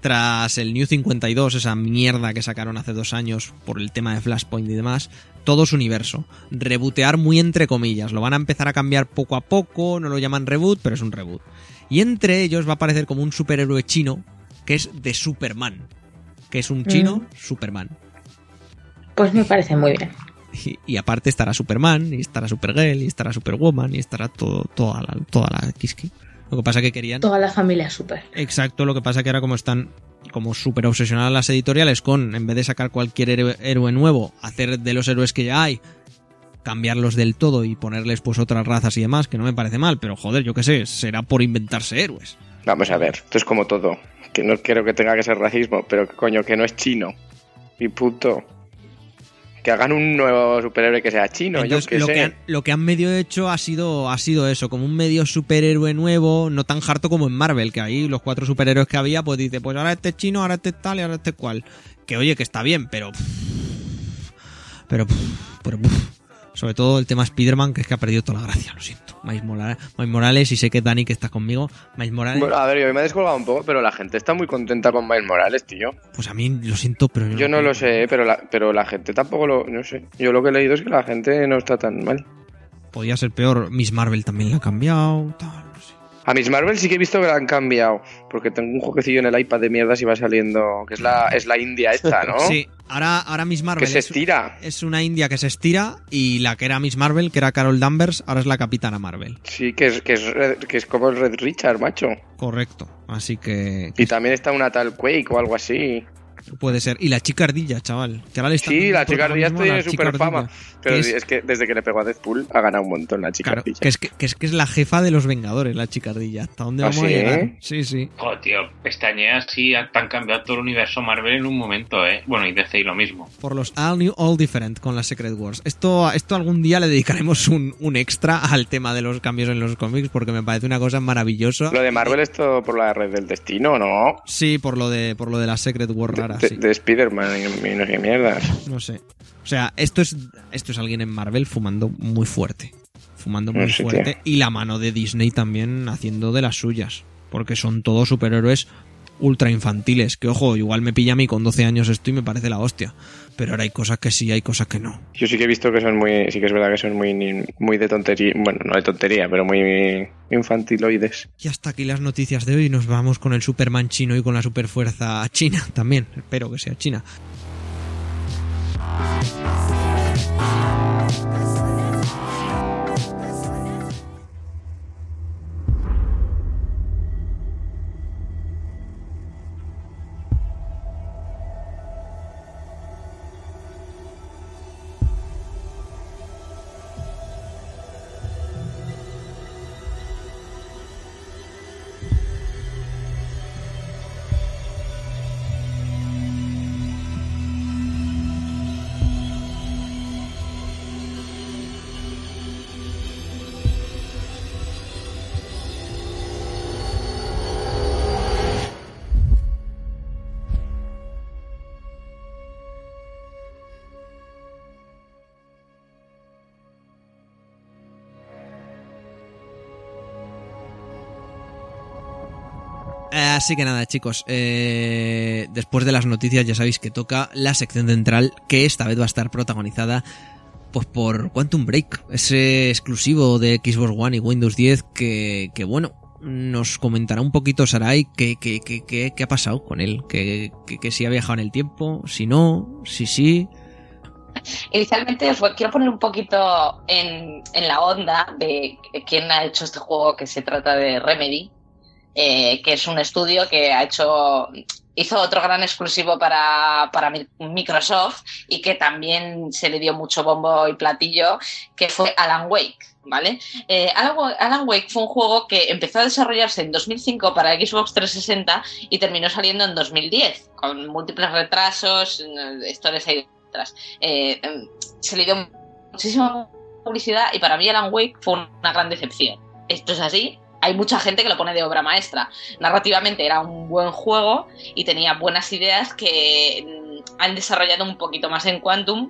Tras el New 52, esa mierda que sacaron hace dos años por el tema de Flashpoint y demás, todo su universo. Rebotear muy entre comillas. Lo van a empezar a cambiar poco a poco, no lo llaman reboot, pero es un reboot. Y entre ellos va a aparecer como un superhéroe chino, que es de Superman. Que es un chino Superman. Pues me parece muy bien. Y, y aparte estará Superman, y estará Supergirl, y estará Superwoman, y estará todo, toda la, toda la Kiski. Lo que pasa que querían... Toda la familia super. Exacto, lo que pasa que ahora como están como súper obsesionadas las editoriales con, en vez de sacar cualquier héroe, héroe nuevo, hacer de los héroes que ya hay, cambiarlos del todo y ponerles pues otras razas y demás, que no me parece mal, pero joder, yo qué sé, será por inventarse héroes. Vamos a ver, esto es como todo. Que no quiero que tenga que ser racismo, pero coño, que no es chino. Y punto. Que hagan un nuevo superhéroe que sea chino, Entonces, yo qué lo, sé. que han, lo que han medio hecho ha sido, ha sido eso, como un medio superhéroe nuevo, no tan harto como en Marvel, que ahí los cuatro superhéroes que había, pues dice, pues ahora este es chino, ahora este es tal y ahora este es cual. Que oye, que está bien, pero... Pero... pero sobre todo el tema Spider-Man, que es que ha perdido toda la gracia, lo siento. Miles Morales, y sé que Dani que estás conmigo, Miles Morales, Bueno, a ver, yo me he descolgado un poco, pero la gente está muy contenta con Miles Morales, tío. pues a mí lo siento, pero yo, Yo no lo sé, pero la, pero la gente tampoco lo... No sé. Yo lo que he leído es que la gente no está tan mal. Podía ser peor, Miss Marvel también la ha cambiado, tal, no sé. A Miss Marvel sí que he visto que la han cambiado. Porque tengo un jueguecillo en el iPad de mierda y va saliendo... Que es la, es la India esta, ¿no? Sí, ahora, ahora Miss Marvel Que se es- estira. es una india que se estira y la que era Miss Marvel, que era Carol Danvers, ahora es la Capitana Marvel. Sí, que es, que es, que es como el Red Richard, macho. Correcto. Así que Y también está una tal Quake o algo así. Puede ser. Y la chica ardilla, chaval. Que ahora le están Sí, la chica ardilla protagonismo a tiene la super fama. Pero Que es... es- que desde que le pegó a Deadpool ha ganado un montón la chica Claro, ardilla. que es que, que es que es la jefa de los Vengadores, la chica ardilla. ¿Hasta dónde ¿Ah, vamos a sí? llegar? Sí, sí. Joder, tío, pestañeas sí han cambiado todo el universo Marvel en un momento, ¿eh? Bueno, y DC y lo mismo. Por los All New, All Different con las Secret Wars. Esto, esto algún día le dedicaremos un, un extra al tema de los cambios en los cómics porque me parece una cosa maravillosa. Lo de Marvel es todo por la red del destino, ¿no? Sí, por lo de, por lo de las Secret Wars raras. De, de Spider-Man y, y no sé mierdas. No sé. O sea, esto es, esto es alguien en Marvel fumando muy fuerte. Fumando muy No sé, fuerte. Y la mano de Disney también haciendo de las suyas. Porque son todos superhéroes ultra infantiles. Que ojo, igual me pilla a mí con 12 años esto y me parece la hostia. Pero ahora hay cosas que sí, hay cosas que no. Yo sí que he visto que son muy, sí que es verdad que son muy, muy de tontería, bueno, no de tontería, pero muy infantiloides. Y hasta aquí las noticias de hoy. Nos vamos con el Superman chino y con la superfuerza china también. Espero que sea china. Así que nada, chicos, eh, después de las noticias ya sabéis que toca la sección central, que esta vez va a estar protagonizada pues por Quantum Break, ese exclusivo de Xbox One y Windows 10 que, que bueno, nos comentará un poquito Sarai qué, qué, qué, qué ha pasado con él, que, que, que si ha viajado en el tiempo, si no, si sí. Inicialmente quiero poner un poquito en, en la onda de quién ha hecho este juego que se trata de Remedy, eh, que es un estudio que ha hecho hizo otro gran exclusivo para, para mi- Microsoft y que también se le dio mucho bombo y platillo, que fue Alan Wake, ¿vale? Eh, Alan, Wa- Alan Wake fue un juego que empezó a desarrollarse en 2005 para Xbox 360 y terminó saliendo en 2010, con múltiples retrasos, historias ahí detrás. Eh, em, se le dio muchísima publicidad y para mí Alan Wake fue una gran decepción. Esto es así. Hay mucha gente que lo pone de obra maestra. Narrativamente era un buen juego y tenía buenas ideas que mm, han desarrollado un poquito más en Quantum.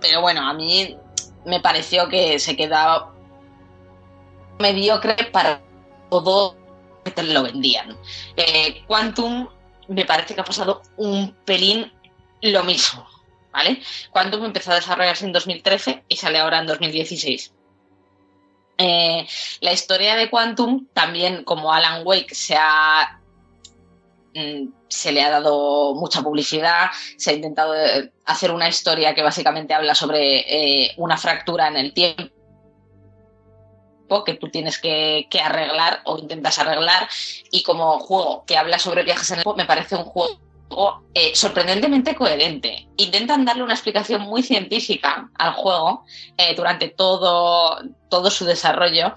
Pero bueno, a mí me pareció que se quedaba mediocre para todo que te lo vendían. Eh, Quantum me parece que ha pasado un pelín lo mismo, ¿vale? Quantum empezó a desarrollarse en 2013 y sale ahora en 2016. Eh, la historia de Quantum también, como Alan Wake, se ha mm, se le ha dado mucha publicidad, se ha intentado eh, hacer una historia que básicamente habla sobre eh, una fractura en el tiempo que tú tienes que, que arreglar o intentas arreglar. Y como juego que habla sobre viajes en el tiempo me parece un juego eh, sorprendentemente coherente. Intentan darle una explicación muy científica al juego eh, durante todo, todo su desarrollo,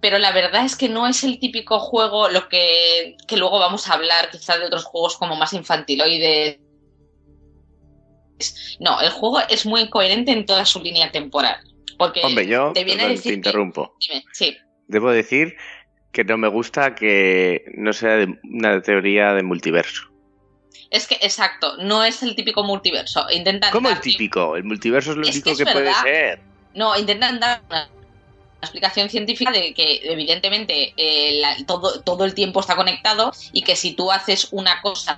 pero la verdad es que no es el típico juego, lo que, que luego vamos a hablar quizás de otros juegos como más infantiloides. No, el juego es muy coherente en toda su línea temporal. Porque Hombre, yo te viene a perdón, decir te que- interrumpo. Dime, sí. Debo decir que no me gusta que no sea de una teoría de multiverso. Es que, exacto, no es el típico multiverso. Intentan ¿Cómo el típico? El multiverso es lo Es único que es que puede ser. No, intentan dar una explicación científica de que evidentemente eh, la- todo, todo el tiempo está conectado y que si tú haces una cosa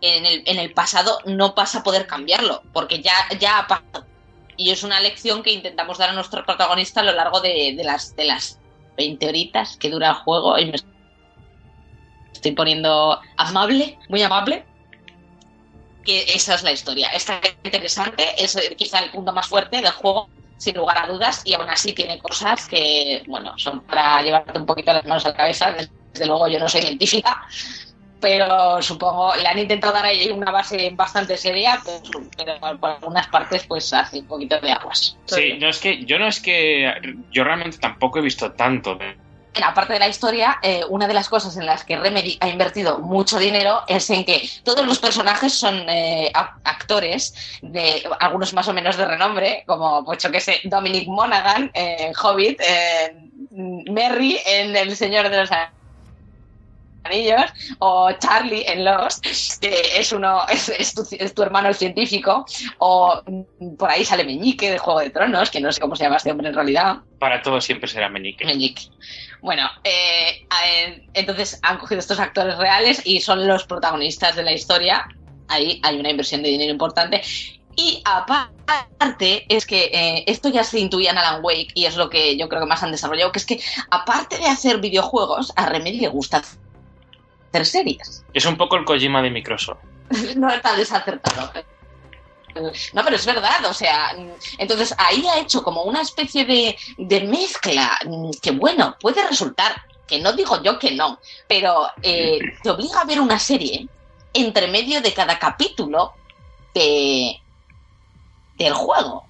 en el, en el pasado no vas a poder cambiarlo, porque ya, ya ha pasado. Y es una lección que intentamos dar a nuestro protagonista a lo largo de, de las, de las 20 horitas que dura el juego. Y me estoy poniendo amable, muy amable. Que esa es la historia. Está interesante, es eh, quizá el punto más fuerte del juego, sin lugar a dudas, y aún así tiene cosas que, bueno, son para llevarte un poquito las manos a la cabeza. Desde luego yo no soy científica, pero supongo le han intentado dar ahí una base bastante seria, pero, pero por algunas partes pues hace un poquito de aguas. Sí, no es que yo no es que yo realmente tampoco he visto tanto de aparte de la historia, eh, una de las cosas en las que Remedy ha invertido mucho dinero es en que todos los personajes son eh, actores, de algunos más o menos de renombre, como, pues yo que sé, Dominic Monaghan en Hobbit, eh, Merry en El Señor de los Anillos, o Charlie en Lost, que es uno, es, es tu, es tu hermano el científico, o mm, por ahí sale Meñique de Juego de Tronos, que no sé cómo se llama este hombre en realidad. Para todo siempre será Meñique. Meñique. Bueno, eh, entonces han cogido estos actores reales y son los protagonistas de la historia. Ahí hay una inversión de dinero importante. Y aparte, es que eh, esto ya se intuía en Alan Wake y es lo que yo creo que más han desarrollado, que es que aparte de hacer videojuegos, a Remedy le gusta hacer series. Es un poco el Kojima de Microsoft. no está desacertado. No, pero es verdad, o sea, entonces ahí ha hecho como una especie de, de mezcla que, bueno, puede resultar, que no digo yo que no, pero eh, te obliga a ver una serie entre medio de cada capítulo de, del juego.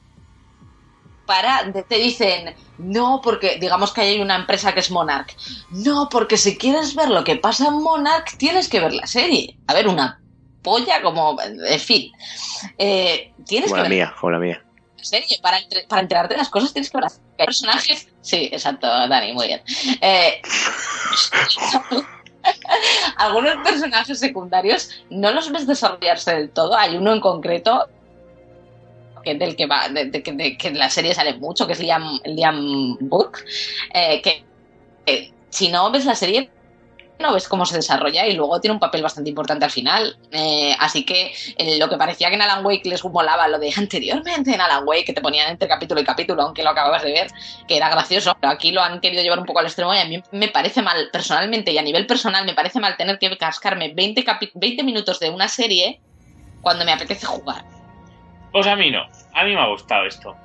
Para, te dicen, no, porque digamos que hay una empresa que es Monarch. No, porque si quieres ver lo que pasa en Monarch, tienes que ver la serie. A ver, una polla como, en fin. Eh, tienes Como que la ver mía, como la mía. la serie. Para, entre- para enterarte de las cosas tienes que ver. Hay personajes. Sí, exacto, Dani, muy bien. Eh, algunos personajes secundarios no los ves desarrollarse del todo. Hay uno en concreto que del que va, de, de- de- que la serie sale mucho, que es Liam, Liam Book, eh, que, que si no ves la serie no ves cómo se desarrolla y luego tiene un papel bastante importante al final. Eh, así que eh, lo que parecía que en Alan Wake les molaba lo de anteriormente en Alan Wake, que te ponían entre capítulo y capítulo, aunque lo acababas de ver, que era gracioso, pero aquí lo han querido llevar un poco al extremo y a mí me parece mal, personalmente y a nivel personal, me parece mal tener que cascarme 20, capi- 20 minutos de una serie cuando me apetece jugar. Pues a mí no. A mí me ha gustado esto.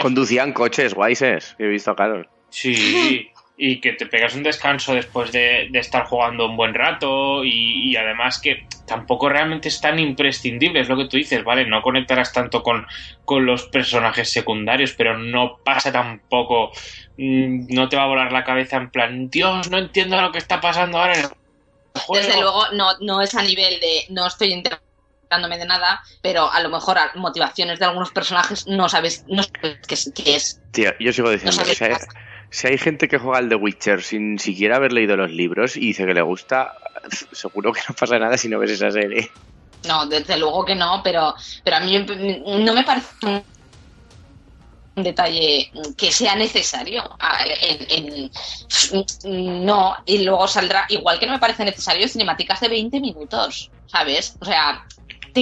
Conducían coches guayses, que he visto a Carol. Sí, y que te pegas un descanso después de, de estar jugando un buen rato y, y además que tampoco realmente es tan imprescindible, es lo que tú dices, ¿vale? No conectarás tanto con, con los personajes secundarios, pero no pasa tampoco, mm, no te va a volar la cabeza en plan, Dios, no entiendo lo que está pasando ahora en el juego. Desde luego, no, no es a nivel de no estoy de nada, pero a lo mejor a motivaciones de algunos personajes no sabes, no sabes qué es. qué es. Tío, yo sigo No diciendo, sabes si hay, si gente que juega al The Witcher sin siquiera haber leído los libros y dice que le gusta, seguro que no pasa nada si no ves esa serie. No, desde luego que no, pero, pero a mí no me parece un detalle que sea necesario. Ah, en- en- no, y luego saldrá, igual que no me parece necesario, cinemáticas de 20 minutos, ¿sabes? O sea,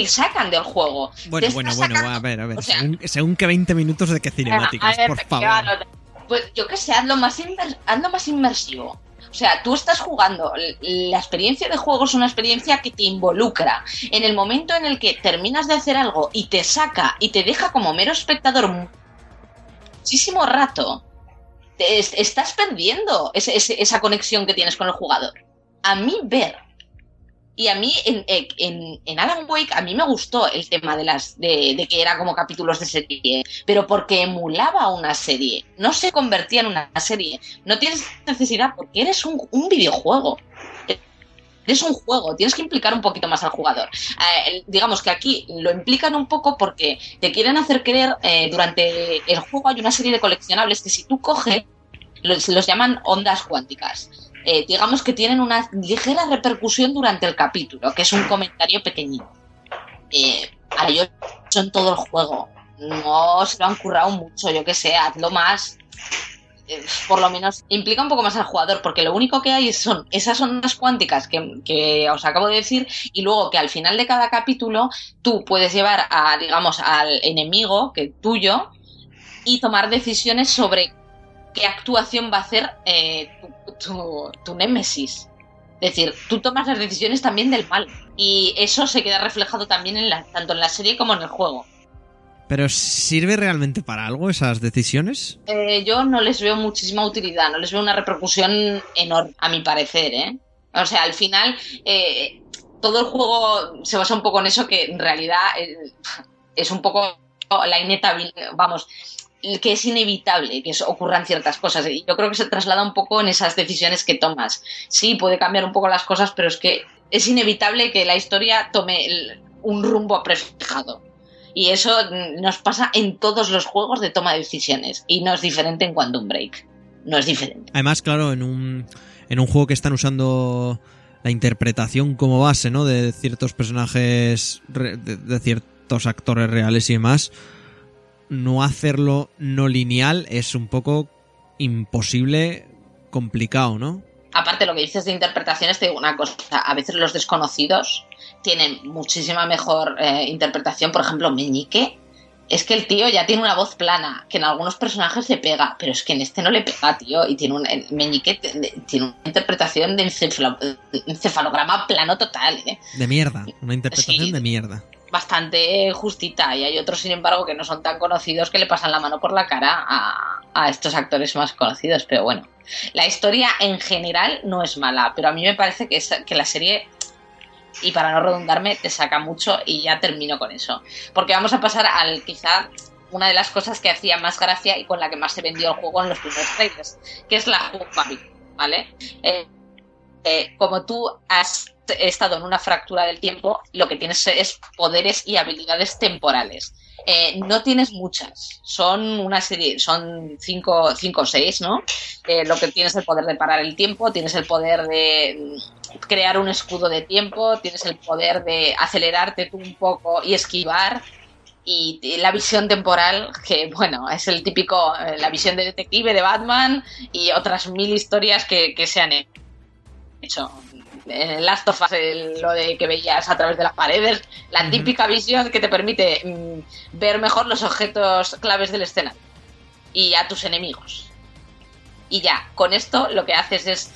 te sacan del juego. Bueno, bueno, bueno, sacando- a ver, a ver. o sea- según, según que 20 minutos de que cinemáticas, ver, por favor. Pues yo que sé, hazlo más, inmer- hazlo más inmersivo. O sea, tú estás jugando. La experiencia de juego es una experiencia que te involucra. En el momento en el que terminas de hacer algo y te saca y te deja como mero espectador mu- muchísimo rato, te estás perdiendo ese- ese- esa conexión que tienes con el jugador. A mí ver y a mí en, en- en Alan Wake a mí me gustó el tema de las de, de que era como capítulos de serie, pero porque emulaba una serie, no se convertía en una serie. No tienes necesidad porque eres un, un videojuego. Eres un juego, tienes que implicar un poquito más al jugador. Eh, digamos que aquí lo implican un poco porque te quieren hacer creer, eh, durante el juego hay una serie de coleccionables que si tú coges, los, los llaman ondas cuánticas. Eh, digamos que tienen una ligera repercusión durante el capítulo, que es un comentario pequeñito. Eh, a ellos son todo el juego. No se lo han currado mucho, yo que sé, hazlo más. eh, por lo menos implica un poco más al jugador, porque lo único que hay son esas ondas cuánticas que, que os acabo de decir, y luego que al final de cada capítulo tú puedes llevar a, digamos, al enemigo que tuyo y tomar decisiones sobre qué actuación va a hacer eh, tu, tu, tu némesis. Es decir, tú tomas las decisiones también del mal. Y eso se queda reflejado también en la, tanto en la serie como en el juego. Pero ¿sirve realmente para algo esas decisiones? Eh, yo no les veo muchísima utilidad, no les veo una repercusión enorme, a mi parecer, ¿eh? O sea, al final, eh, todo el juego se basa un poco en eso que en realidad es un poco la inevitabilidad, vamos, que es inevitable que ocurran ciertas cosas. Y yo creo que se traslada un poco en esas decisiones que tomas. Sí, puede cambiar un poco las cosas, pero es que es inevitable que la historia tome un rumbo prefijado. Y eso nos pasa en todos los juegos de toma de decisiones. Y no es diferente en Quantum Break. No es diferente. Además, claro, en un, en un juego que están usando la interpretación como base, ¿no? De ciertos personajes, de, de ciertos actores reales y demás, no hacerlo no lineal es un poco imposible, complicado, ¿no? Aparte, lo que dices de interpretaciones, te digo una cosa. A veces los desconocidos tienen muchísima mejor eh, interpretación. Por ejemplo, Meñique. Es que el tío ya tiene una voz plana, que en algunos personajes le pega, pero es que en este no le pega, tío. Y tiene un. Meñique tiene una interpretación de encefalo- encefalograma plano total, ¿eh? De mierda, una interpretación Sí. de mierda. Bastante justita y hay otros sin embargo que no son tan conocidos que le pasan la mano por la cara a, estos actores más conocidos pero bueno la historia en general no es mala pero a mí me parece que, es- que la serie y para no redundarme te saca mucho y ya termino con eso porque vamos a pasar al quizá una de las cosas que hacía más gracia y con la que más se vendió el juego en los primeros trailers que es la jugabilidad ¿vale? Eh, eh, como tú has estado en una fractura del tiempo, lo que tienes es poderes y habilidades temporales. Eh, no tienes muchas, son una serie, son cinco, cinco o seis, ¿no? Eh, lo que tienes el poder de parar el tiempo, tienes el poder de crear un escudo de tiempo, tienes el poder de acelerarte un poco y esquivar. Y la visión temporal, que bueno, es el típico, eh, la visión de detective de Batman y otras mil historias que se han hecho. En el Last of Us, el- lo de que veías a través de las paredes, la típica visión que te permite mm, ver mejor los objetos claves del escenario y a tus enemigos. Y ya, con esto lo que haces es,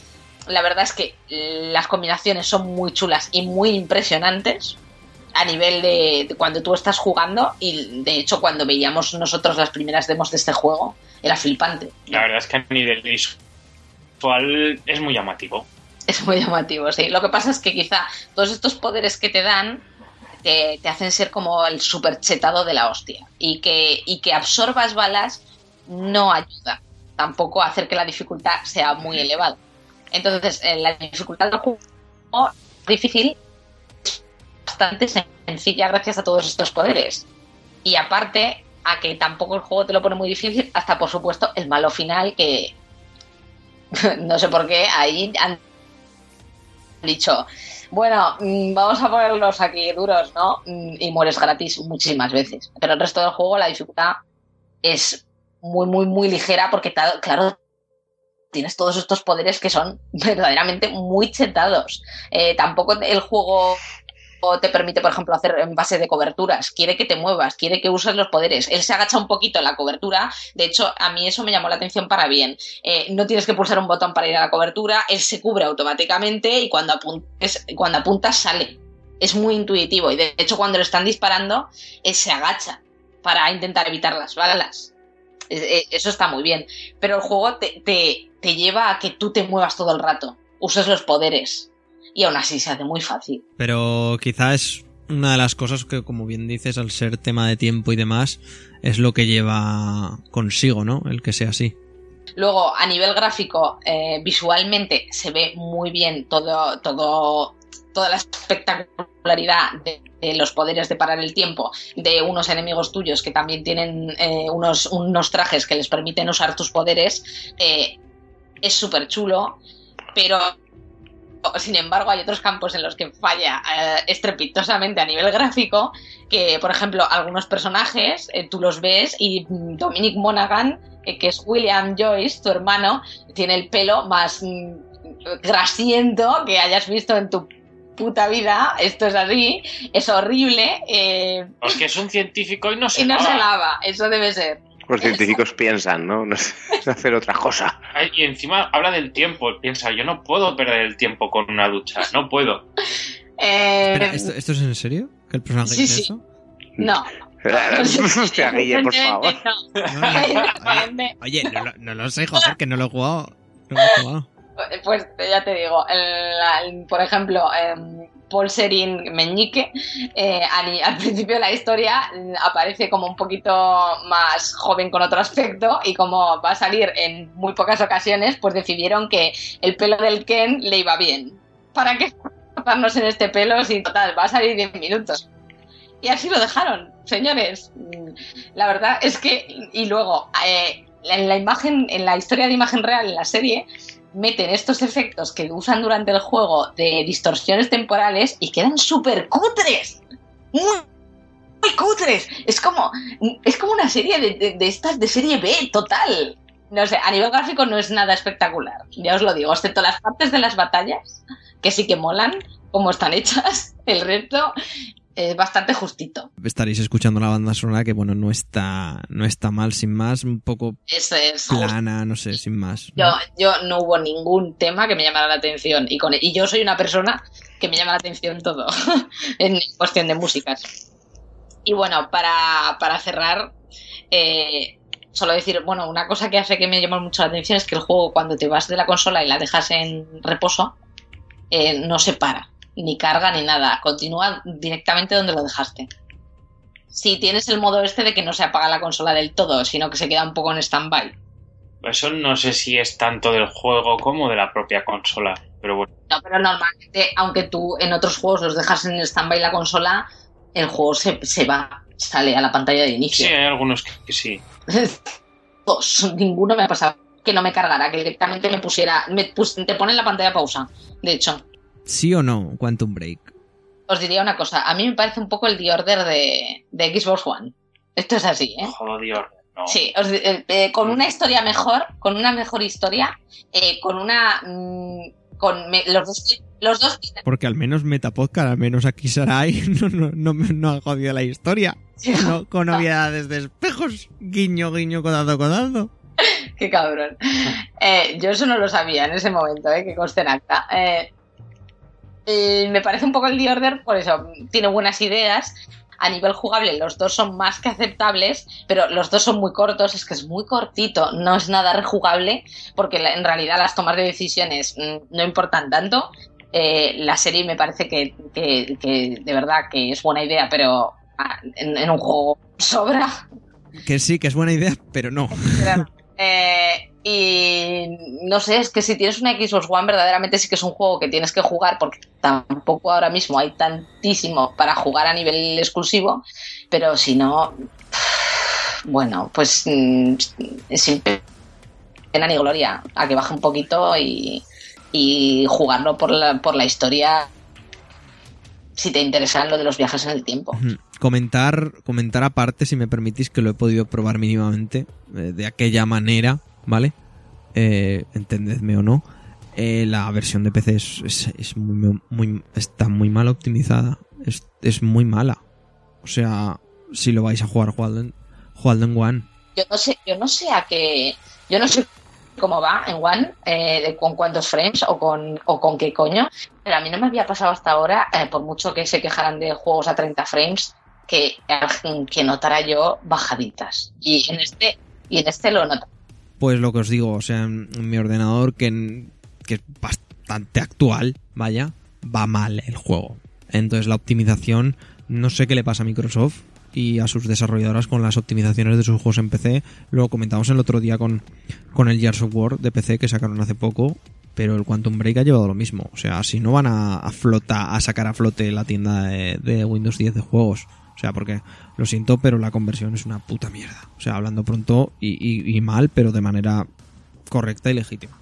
la verdad es que las combinaciones son muy chulas y muy impresionantes a nivel de, de cuando tú estás jugando y de hecho cuando veíamos nosotros las primeras demos de este juego era flipante. La verdad es que a nivel visual es muy llamativo. Es muy llamativo, sí. Lo que pasa es que quizá todos estos poderes que te dan te, te hacen ser como el super chetado de la hostia. Y que, y que absorbas balas no ayuda tampoco a hacer que la dificultad sea muy elevada. Entonces, eh, la dificultad del juego difícil, es bastante sencilla gracias a todos estos poderes. Y aparte, a que tampoco el juego te lo pone muy difícil, hasta por supuesto el malo final que no sé por qué ahí han dicho, bueno, mm, vamos a ponerlos aquí duros, ¿no? Mm, Y mueres gratis muchísimas veces. Pero el resto del juego la dificultad es muy, muy, muy ligera porque, claro, tienes todos estos poderes que son verdaderamente muy chetados. Eh, tampoco el juego te permite, por ejemplo, hacer en base de coberturas. Quiere que te muevas, quiere que uses los poderes. Él se agacha un poquito en la cobertura. De hecho, a mí eso me llamó la atención para bien. Eh, no tienes que pulsar un botón para ir a la cobertura, él se cubre automáticamente y cuando, apuntes, cuando apuntas sale. Es muy intuitivo y de hecho cuando lo están disparando, él se agacha para intentar evitar las balas. Eh, Eso está muy bien. Pero el juego te, te- te lleva a que tú te muevas todo el rato, uses los poderes. Y aún así se hace muy fácil. Pero quizá es una de las cosas que, como bien dices, al ser tema de tiempo y demás, es lo que lleva consigo, ¿no? El que sea así. Luego, a nivel gráfico, eh, visualmente se ve muy bien todo, todo, toda la espectacularidad de, de los poderes de parar el tiempo de unos enemigos tuyos que también tienen eh, unos, unos trajes que les permiten usar tus poderes. eh, es súper chulo, pero sin embargo hay otros campos en los que falla eh, estrepitosamente a nivel gráfico, que por ejemplo algunos personajes eh, tú los ves y Dominic Monaghan eh, que es William Joyce, tu hermano, tiene el pelo más mm, grasiento que hayas visto en tu puta vida. Esto es así, es horrible eh, Es que es un científico y no se y no lava. se lava. Eso debe ser. Los científicos piensan, ¿no? No es hacer otra cosa. Y encima habla del tiempo. Piensa, yo no puedo perder el tiempo con una ducha. No puedo. Eh, Espera, ¿esto, esto es en serio? ¿Que el personaje Sí, dice sí. eso? No. Hostia, Guille, por favor. Evidentemente No, no. no, oye, no, lo- no lo sé, joder, que no lo he jugado. No lo he jugado. Pues ya te digo, el- el- por ejemplo, em, Paul Serin Meñique, eh, al, principio de la historia mm, aparece como un poquito más joven con otro aspecto y como va a salir en muy pocas ocasiones, pues decidieron que el pelo del Ken le iba bien. ¿Para qué cortarnos en este pelo si total va a salir 10 minutos? Y así lo dejaron, señores. Mm, La verdad es que, y luego, eh, en la imagen, en la historia de imagen real, en la serie, meten estos efectos que usan durante el juego de distorsiones temporales y quedan súper cutres. Muy, cutres. Es como, es como una serie de, de- de estas de serie B total. No sé, a nivel gráfico no es nada espectacular. Ya os lo digo, excepto las partes de las batallas, que sí que molan, como están hechas. El resto es bastante justito. Estaréis escuchando la banda sonora que, bueno, no está, no está mal, sin más, un poco es plana, no sé, sin más. Yo, yo no hubo ningún tema que me llamara la atención y, con, y yo soy una persona que me llama la atención todo en cuestión de músicas. Y bueno, para, para cerrar, eh, solo decir, bueno, una cosa que hace que me llama mucho la atención es que el juego cuando te vas de la consola y la dejas en reposo, eh, no se para, ni carga ni nada, continúa directamente donde lo dejaste. Si tienes el modo este de que no se apaga la consola del todo, sino que se queda un poco en stand-by. Eso no sé si es tanto del juego como de la propia consola. Pero bueno, No, pero normalmente, aunque tú en otros juegos los dejas en stand-by la consola, el juego se, se va, sale a la pantalla de sí, inicio. hay algunos que, que sí. Dos, ninguno me ha pasado que no me cargara, que directamente me pusiera, me pus- te pone en la pantalla pausa. De hecho, ¿Sí o no? Quantum Break. os diría una cosa, a mí me parece un poco el The Order de, de Xbox One. Esto es así, ¿eh? Joder, no. Sí, os di- eh, eh, con una historia mejor, con una mejor historia, eh, con una... mm, con me- los dos... Los dos Porque al menos Metapodcast, al menos aquí Sarai, no, no, no, me- no ha jodido la historia. No, con novedades de espejos. Guiño, guiño, codazo, codazo. Qué cabrón. Eh, yo eso no lo sabía en ese momento, eh, que conste en acta. Eh, me parece un poco el The Order, por eso, tiene buenas ideas. A nivel jugable, los dos son más que aceptables, pero los dos son muy cortos, es que es muy cortito, no es nada rejugable, porque en realidad las tomas de decisiones mm, no importan tanto. Eh, la serie me parece que, que- que de verdad que es buena idea, pero ah, en, en un juego sobra. Que sí, que es buena idea, pero no. Eh, y no sé, es que si tienes una Xbox One, verdaderamente sí que es un juego que tienes que jugar, porque tampoco ahora mismo hay tantísimo para jugar a nivel exclusivo, pero si no, bueno, pues mm, sin pena ni gloria, a que baje un poquito y, y jugarlo por la, por la historia si te interesa lo de los viajes en el tiempo. Comentar, comentar aparte, si me permitís, que lo he podido probar mínimamente, eh, de aquella manera, ¿vale? Eh, entendedme o no. eh, la versión de PC es, muy, muy- está muy mal optimizada. Es, es muy mala. O sea, si lo vais a jugar, jugadlo en, One. yo no sé, yo no sé a qué, yo no sé cómo va en One, eh, con cuántos frames o con, o con qué coño, pero a mí no me había pasado hasta ahora, eh, por mucho que se quejaran de juegos a 30 frames, que, que notara yo bajaditas. Y en este, y en este lo noto. Pues lo que os digo, o sea, en, mi ordenador, que, que es bastante actual, vaya, va mal el juego. Entonces la optimización, no sé qué le pasa a Microsoft y a sus desarrolladoras con las optimizaciones de sus juegos en PC. Lo comentamos el otro día con, con el Gears of de PC que sacaron hace poco, pero el Quantum Break ha llevado lo mismo. O sea, si no van a, flota, a sacar a flote la tienda de Windows 10 de juegos. O sea, porque lo siento, pero la conversión es una puta mierda. O sea, hablando pronto y, y- y mal, pero de manera correcta y legítima.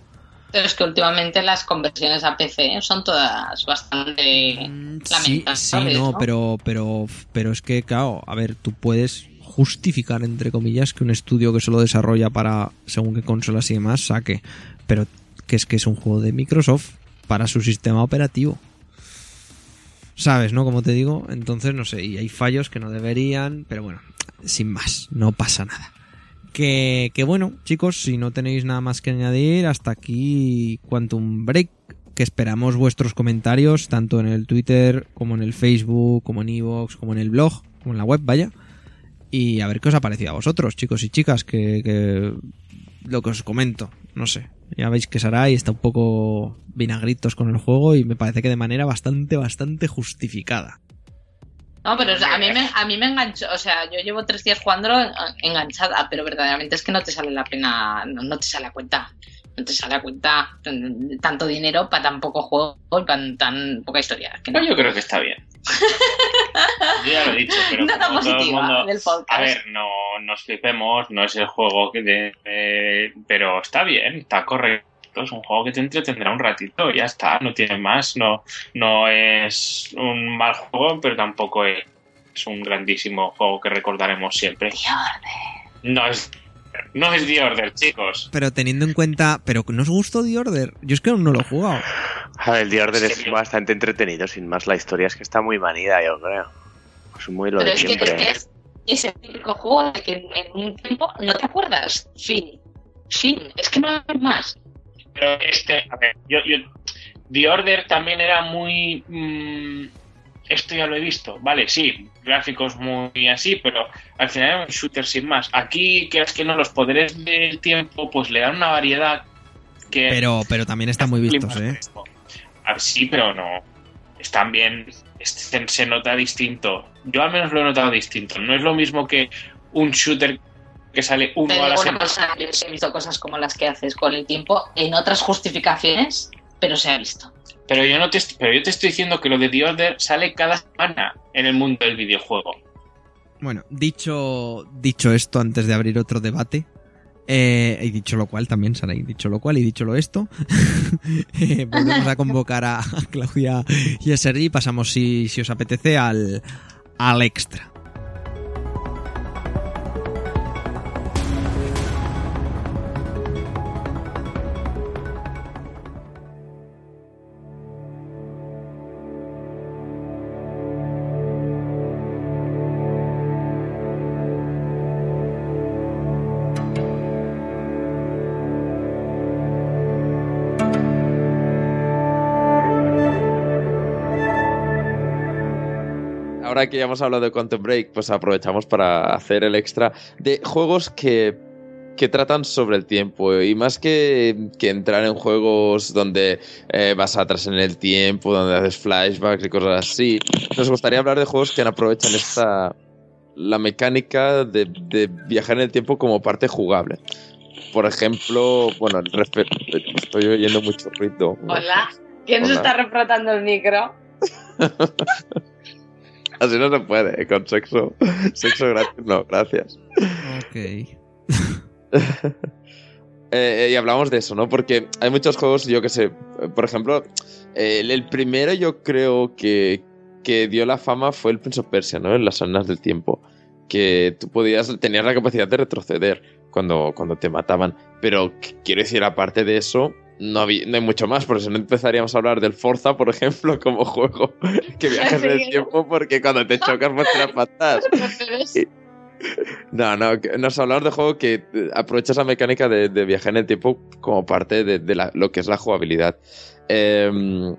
Pero es que últimamente las conversiones a PC son todas bastante Mm, Sí, lamentables. sí, no, pero, pero, pero es que, claro, a ver, tú puedes justificar, entre comillas, que un estudio que solo desarrolla para según qué consolas y demás saque, pero que es que es un juego de Microsoft para su sistema operativo. ¿Sabes, no? Como te digo, entonces no sé, y hay fallos que no deberían, pero bueno, sin más, no pasa nada. Que, que bueno, chicos, si no tenéis nada más que añadir, hasta aquí Quantum Break, que esperamos vuestros comentarios, tanto en el Twitter, como en el Facebook, como en Evox, como en el blog, como en la web, vaya. Y a ver qué os ha parecido a vosotros, chicos y chicas, que, que lo que os comento, no sé. Ya veis que Sarai está un poco vinagritos con el juego y me parece que de manera bastante, bastante justificada. No, pero o sea, a, mí me, a mí me enganchó, o sea, yo llevo tres días jugándolo en- enganchada, pero verdaderamente es que no te sale la pena, no, no te sale a cuenta. No te sale a cuenta tanto dinero para tan poco juego y para tan poca historia. Que no. Pues yo creo que está bien. Yo ya lo he dicho, pero Nota como todo el positiva mundo... del podcast. A ver, no nos flipemos, no es el juego que de, eh, pero está bien, está correcto Es un juego que te entretendrá un ratito, ya está, no tiene más. No, no es un mal juego, pero tampoco es un grandísimo juego que recordaremos siempre. No es, no es The Order, chicos. Pero teniendo en cuenta. ¿Pero no os gustó The Order? Yo es que aún no lo he jugado. A ver, el The Order ¿En es bastante entretenido, sin más. La historia es que está muy manida, yo creo. Es muy lo Pero de es que, siempre. es que es ese típico juego de que en, en un tiempo no te acuerdas. Fin. Fin. Es que no hay más. Pero este, a ver, yo, yo, The Order también era muy. mm, esto ya lo he visto, vale, sí, gráficos muy así, pero al final era un shooter sin más. Aquí, que es que no, los poderes del tiempo, pues le dan una variedad que. Pero, pero también están muy vistos, ¿eh? A ver, sí, pero no. Están bien. este- se nota distinto. Yo al menos lo he notado distinto. No es lo mismo que un shooter que sale uno a la semana. cosa, yo he visto cosas como las que haces con el tiempo en otras justificaciones, pero se ha visto. Pero yo no te, pero yo te estoy diciendo que lo de The Order sale cada semana en el mundo del videojuego. Bueno, dicho, dicho esto antes de abrir otro debate, eh, y dicho lo cual también, Saray, dicho lo cual y dicho lo esto, eh, volvemos a convocar a, a Claudia y a Sergi y pasamos, si, si os apetece, al, al extra. Ahora que ya hemos hablado de Quantum Break, pues aprovechamos para hacer el extra de juegos que, que tratan sobre el tiempo. Y más que, que entrar en juegos donde eh, vas atrás en el tiempo, donde haces flashbacks y cosas así, nos gustaría hablar de juegos que aprovechan esta la mecánica de, de viajar en el tiempo como parte jugable. Por ejemplo, bueno, estoy oyendo mucho ruido. Hola. ¿Quién se Hola. está refrotando el micro? Así no se puede, con sexo. Sexo gratis, no, gracias. Ok. Eh, y hablamos de eso, ¿no? Porque hay muchos juegos, yo que sé, eh, por ejemplo, eh, el, primero yo creo que, que dio la fama fue el Prince of Persia, ¿no? En las arenas del tiempo. Que tú podías, tenías la capacidad de retroceder cuando, cuando te mataban. Pero qu- quiero decir, aparte de eso, no, había- no hay mucho más, porque si no empezaríamos a hablar del Forza, por ejemplo, como juego que viajas en el tiempo, porque cuando te chocas, pues tiras para atrás. No, no, nos hablamos de juego que eh, aprovecha esa mecánica de, de viajar en el tiempo como parte de, de la- lo que es la jugabilidad. Em,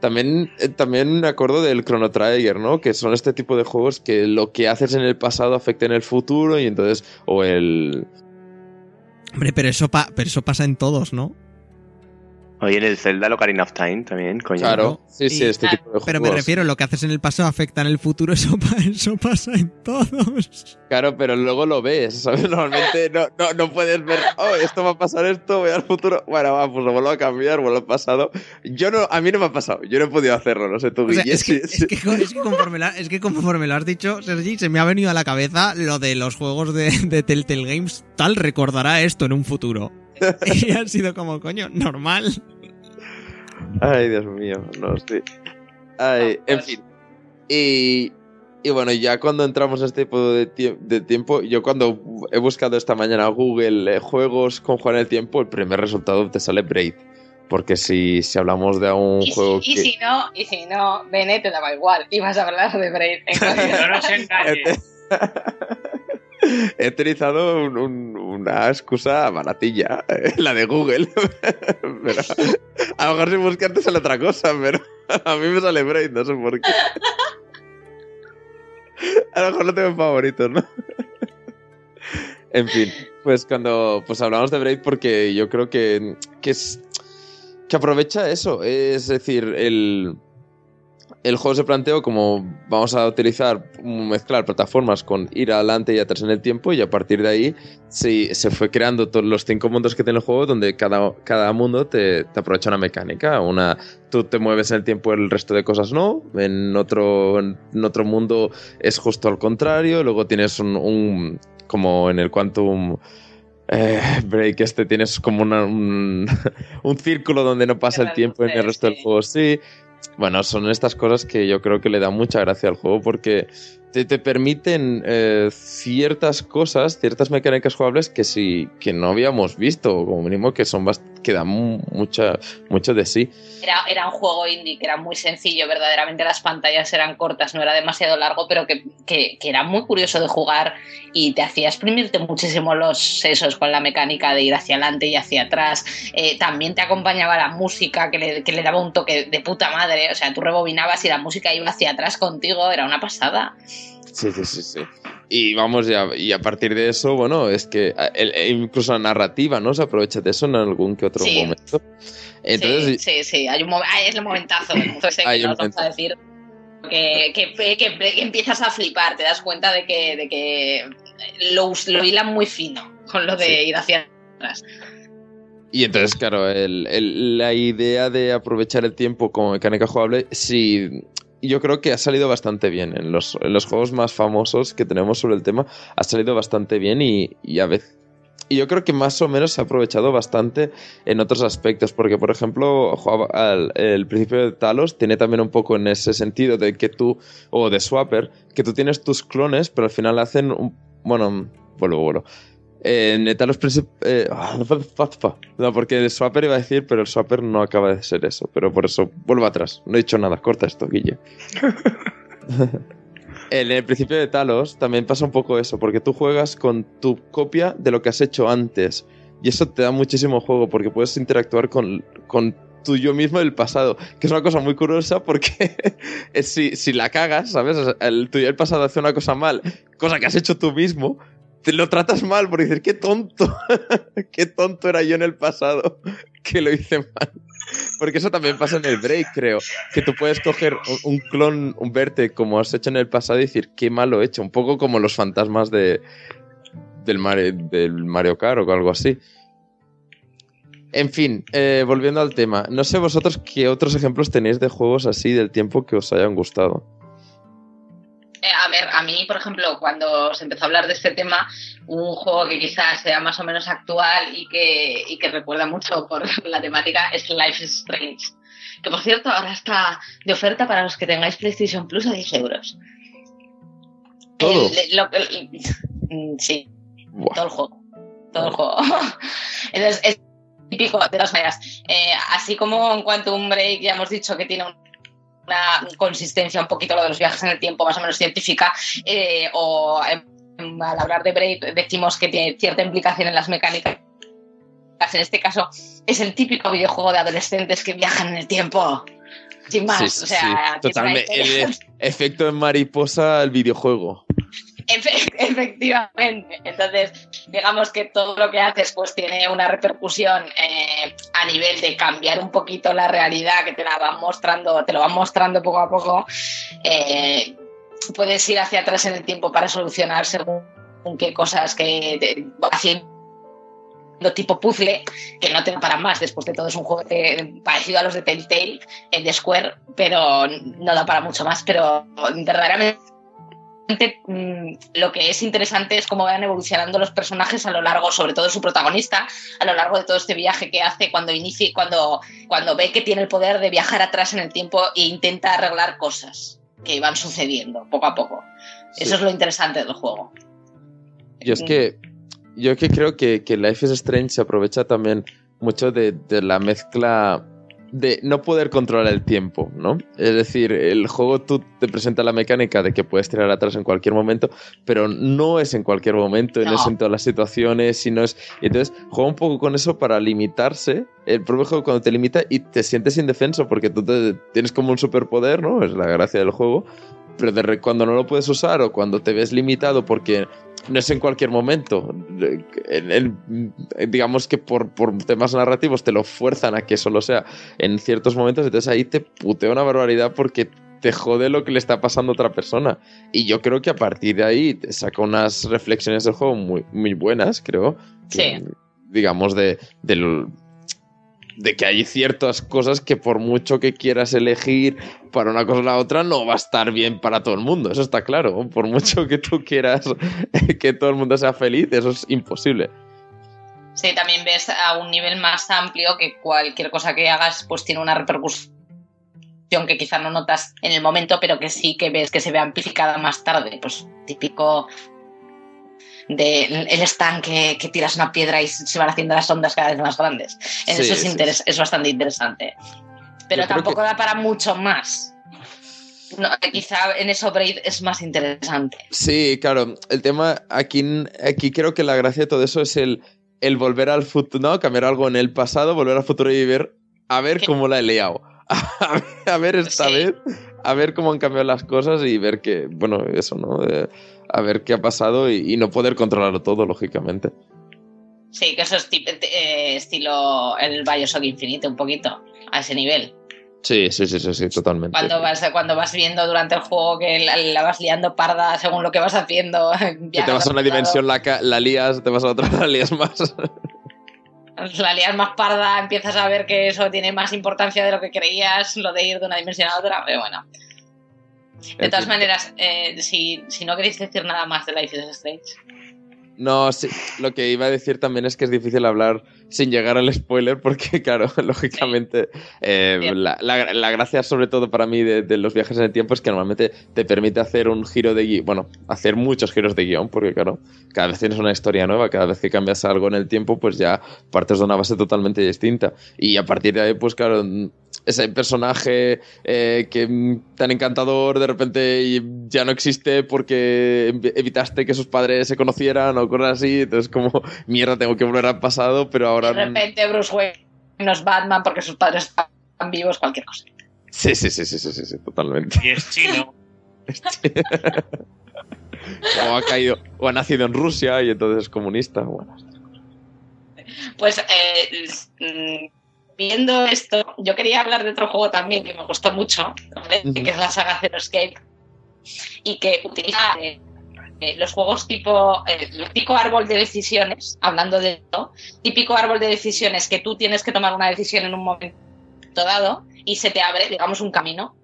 también, eh, también me acuerdo del Chrono Trigger, ¿no? Que son este tipo de juegos que lo que haces en el pasado afecta en el futuro y entonces, o el... Hombre, pero eso, pa- pero eso pasa en todos, ¿no? Oye, en el Zelda Ocarina of Time también, coño. Claro, sí, sí, Y- este tipo de juegos. Pero me refiero, lo que haces en el pasado afecta en el futuro, eso, eso pasa en todos. Claro, pero luego lo ves, ¿sabes? Normalmente no, no, no puedes ver, oh, esto va a pasar esto, voy al futuro. Bueno, va, pues lo vuelvo a cambiar, vuelvo al pasado. Yo no, a mí no me ha pasado, yo no he podido hacerlo, no sé tú, O sea, Guille, es, que, sí, sí. es, que, co- es que conforme la- es que conforme lo has dicho, Sergi, se me ha venido a la cabeza lo de los juegos de, de Telltale Games. Tal recordará esto en un futuro. Y ha sido como, coño, normal. Ay, Dios mío, no sé. Ay, en fin. Y, y bueno, ya cuando entramos a este tipo de, tie- de tiempo, yo cuando he buscado esta mañana Google eh, juegos con jugar en el tiempo, el primer resultado te sale Braid. Porque si, si hablamos de un Y si, juego y que... si no, y si no, Bene te daba igual. Ibas a hablar de Braid. No nos engañes. He utilizado un- un- una excusa baratilla, eh, la de Google. a lo mejor si buscas te sale otra cosa, pero a mí me sale Braid, no sé por qué. A lo mejor lo tengo en favoritos, ¿no? en fin, pues cuando pues hablamos de Braid porque yo creo que, que es que aprovecha eso, es decir, el el juego se planteó como vamos a utilizar, mezclar plataformas con ir adelante y atrás en el tiempo y a partir de ahí se, se fue creando todos los cinco mundos que tiene el juego donde cada, cada mundo te, te aprovecha una mecánica. Una, tú te mueves en el tiempo, el resto de cosas no. En otro, en otro mundo es justo al contrario. Luego tienes un, un- como en el Quantum eh, break, este tienes como una- un, un círculo donde no pasa el tiempo en el resto del juego. Sí, bueno, son estas cosas que yo creo que le dan mucha gracia al juego porque te, te permiten eh, ciertas cosas, ciertas mecánicas jugables que sí que no habíamos visto, como mínimo que son que dan mu- mucha, mucho de sí. Era, era un juego indie que era muy sencillo, verdaderamente las pantallas eran cortas, no era demasiado largo, pero que, que- que era muy curioso de jugar y te hacía exprimirte muchísimo los sesos con la mecánica de ir hacia adelante y hacia atrás. Eh, también te acompañaba la música que le, que le daba un toque de puta madre, o sea, tú rebobinabas y la música iba hacia atrás contigo, era una pasada. Sí, sí, sí, sí. Y vamos, ya, y a partir de eso, bueno, es que el- e incluso la narrativa, ¿no? Se aprovecha de eso en algún que otro Sí. momento. Entonces, sí, sí, sí, hay un ah, es el momentazo, momento ese que Hay un os vamos a momento. decir. Que, que- que- empiezas a flipar, te das cuenta de que, de que lo, lo hilan muy fino con lo de Sí. ir hacia atrás. Y entonces, claro, el- el- la idea de aprovechar el tiempo como mecánica jugable, sí, yo creo que ha salido bastante bien. En los, en los juegos más famosos que tenemos sobre el tema, ha salido bastante bien y, y a veces... Y yo creo que más o menos se ha aprovechado bastante en otros aspectos, porque por ejemplo, el principio de Talos tiene también un poco en ese sentido de que tú, o de Swapper, que tú tienes tus clones, pero al final hacen un... Bueno, vuelvo, vuelvo. Eh, eh, ah, no, porque el Swapper iba a decir, pero el Swapper no acaba de ser eso. Pero por eso, vuelvo atrás. No he dicho nada, corta esto, Guille. en el principio de Talos también pasa un poco eso, porque tú juegas con tu copia de lo que has hecho antes. Y eso te da muchísimo juego, porque puedes interactuar con, con tu yo mismo del pasado. Que es una cosa muy curiosa porque es si, si la cagas, ¿sabes? El tuyo del pasado hace una cosa mal, cosa que has hecho tú mismo, lo tratas mal por decir, qué tonto, qué tonto era yo en el pasado, que lo hice mal. Porque eso también pasa en el break, creo. Que tú puedes coger un, clon, un verte como has hecho en el pasado y decir, qué mal lo he hecho. Un poco como los fantasmas de, del, Mario, del Mario Kart o algo así. En fin, eh, volviendo al tema. No sé vosotros qué otros ejemplos tenéis de juegos así del tiempo que os hayan gustado. Eh, a ver, a mí, por ejemplo, cuando se empezó a hablar de este tema, un juego que quizás sea más o menos actual y que, y que recuerda mucho por la temática es Life is Strange. Que por cierto, ahora está de oferta para los que tengáis PlayStation Plus a 10 euros. ¿Todo? El- lo- el- mm, sí, Buah. todo el juego. Todo el juego. Entonces, es típico, de todas maneras. Eh, así como en Quantum Break ya hemos dicho que tiene un- una consistencia un poquito lo de los viajes en el tiempo más o menos científica, eh, o al hablar de Break decimos que tiene cierta implicación en las mecánicas. En este caso, es el típico videojuego de adolescentes que viajan en el tiempo. Sin más, Sí, sí, o sea, sí, totalmente. El efecto en mariposa el videojuego. Efe- Efectivamente. Entonces, digamos que todo lo que haces pues tiene una repercusión eh, a nivel de cambiar un poquito la realidad que te la van mostrando, te lo van mostrando poco a poco. Eh, puedes ir hacia atrás en el tiempo para solucionar según qué cosas que te, haciendo tipo puzzle que no te da para más después de todo es un juego de- parecido a los de Telltale el de Square pero no da para mucho más pero verdaderamente lo que es interesante es cómo van evolucionando los personajes a lo largo, sobre todo su protagonista, a lo largo de todo este viaje que hace cuando inicia, cuando, cuando ve que tiene el poder de viajar atrás en el tiempo e intenta arreglar cosas que van sucediendo poco a poco. Sí. Eso es lo interesante del juego. Yo es que, yo es que creo que, que Life is Strange se aprovecha también mucho de, de la mezcla de no poder controlar el tiempo, ¿no? Es decir, el juego tú te presenta la mecánica de que puedes tirar atrás en cualquier momento, pero no es en cualquier momento, no, No. es en todas las situaciones, sino es... Entonces, juega un poco con eso para limitarse. El propio juego cuando te limita y te sientes indefenso porque tú te- tienes como un superpoder, ¿no? Es la gracia del juego. Pero de cuando no lo puedes usar o cuando te ves limitado porque no es en cualquier momento. En- en- digamos que por, por temas narrativos te lo fuerzan a que solo sea en ciertos momentos, entonces ahí te putea una barbaridad porque te jode lo que le está pasando a otra persona. Y yo creo que a partir de ahí te saca unas reflexiones del juego muy, muy buenas, creo. que, Sí. digamos, de, del- de que hay ciertas cosas que por mucho que quieras elegir para una cosa o la otra, no va a estar bien para todo el mundo. Eso está claro. Por mucho que tú quieras que todo el mundo sea feliz, eso es imposible. Sí, también ves a un nivel más amplio que cualquier cosa que hagas pues tiene una repercusión que quizá no notas en el momento, pero que sí que ves que se ve amplificada más tarde. Pues típico de el estanque que tiras una piedra y se van haciendo las ondas cada vez más grandes. Sí, eso es, sí, es bastante interesante. Pero Yo tampoco que- da para mucho más. No, quizá en eso Braid es más interesante. Sí, claro. El tema aquí, aquí creo que la gracia de todo eso es el, el volver al futuro, ¿no? Cambiar algo en el pasado, volver al futuro y ver, a ver ¿Qué? cómo la he liado. A ver, a ver esta vez, a ver cómo han cambiado las cosas y ver que, bueno, eso, ¿no? Eh, a ver qué ha pasado y, y no poder controlarlo todo, lógicamente. Sí, que eso es eh, estilo el Bioshock Infinite, un poquito, a ese nivel. Sí, sí, sí, sí, sí, totalmente. Cuando vas, cuando vas viendo durante el juego que la, la vas liando parda según lo que vas haciendo. que te vas a una dimensión, la, la lías, te vas a otra, la lías más. La lías más parda, empiezas a ver que eso tiene más importancia de lo que creías, lo de ir de una dimensión a otra, pero bueno. De todas maneras, eh, si, si no queréis decir nada más de Life is Strange. No, sí, lo que iba a decir también es que es difícil hablar sin llegar al spoiler porque, claro, lógicamente, eh, la, la- la gracia sobre todo para mí de, de los viajes en el tiempo es que normalmente te permite hacer un giro de guion, bueno, hacer muchos giros de guion porque, claro, cada vez tienes una historia nueva, cada vez que cambias algo en el tiempo, pues ya partes de una base totalmente distinta. Y a partir de ahí, pues claro, ese personaje eh, que mm, tan encantador de repente ya no existe porque ev- evitaste que sus padres se conocieran o cosas así, entonces como mierda tengo que volver al pasado, pero ahora De repente Bruce Wayne no es Batman porque sus padres están vivos, cualquier cosa. sí, sí, sí, sí, sí, sí, sí, totalmente. Y es chino. o ha caído o ha nacido en Rusia y entonces es comunista. Bueno, Pues eh, mm, viendo esto, yo quería hablar de otro juego también que me gustó mucho, que es la saga Zero Escape, y que utiliza eh, los juegos tipo, eh, típico árbol de decisiones, hablando de esto, típico árbol de decisiones que tú tienes que tomar una decisión en un momento dado y se te abre, digamos, un camino.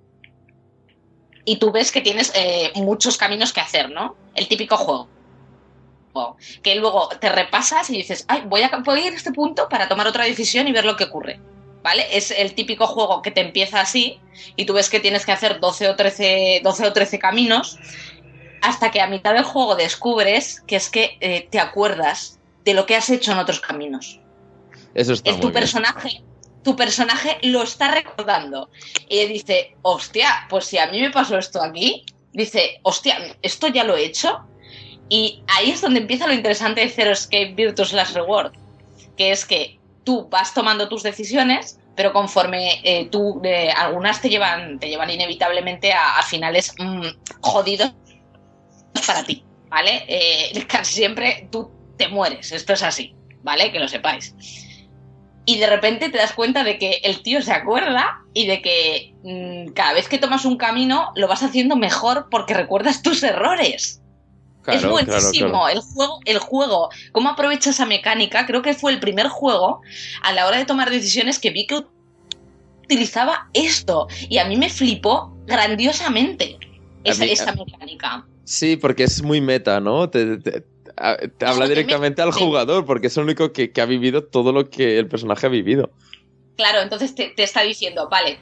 Y tú ves que tienes eh, muchos caminos que hacer, ¿no? El típico juego que luego te repasas y dices, ay, voy a, voy a ir a este punto para tomar otra decisión y ver lo que ocurre. ¿Vale? Es el típico juego que te empieza así y tú ves que tienes que hacer 12 o 13, 12 o 13 caminos hasta que a mitad del juego descubres que es que eh, te acuerdas de lo que has hecho en otros caminos. eso está Es muy tu bien. personaje, tu personaje lo está recordando y dice, hostia, pues si a mí me pasó esto aquí, dice, hostia, esto ya lo he hecho. Y ahí es donde empieza lo interesante de Zero Escape Virtuous Last Reward, que es que tú vas tomando tus decisiones, pero conforme eh, tú, eh, algunas te llevan, te llevan inevitablemente a, a finales mm, jodidos para ti, ¿vale? Eh, casi siempre tú te mueres, esto es así, ¿vale? Que lo sepáis. Y de repente te das cuenta de que el tío se acuerda y de que mm, cada vez que tomas un camino lo vas haciendo mejor porque recuerdas tus errores. es Claro, claro, buenísimo claro. el juego, el juego, cómo aprovecha esa mecánica. Creo que fue el primer juego a la hora de tomar decisiones que vi que utilizaba esto y a mí me flipó grandiosamente esa, mí- esa mecánica. Sí, porque es muy meta, ¿no? Te, te- a- te habla te directamente al jugador, porque es el único que, que ha vivido todo lo que el personaje ha vivido. Claro, entonces te, te está diciendo, vale,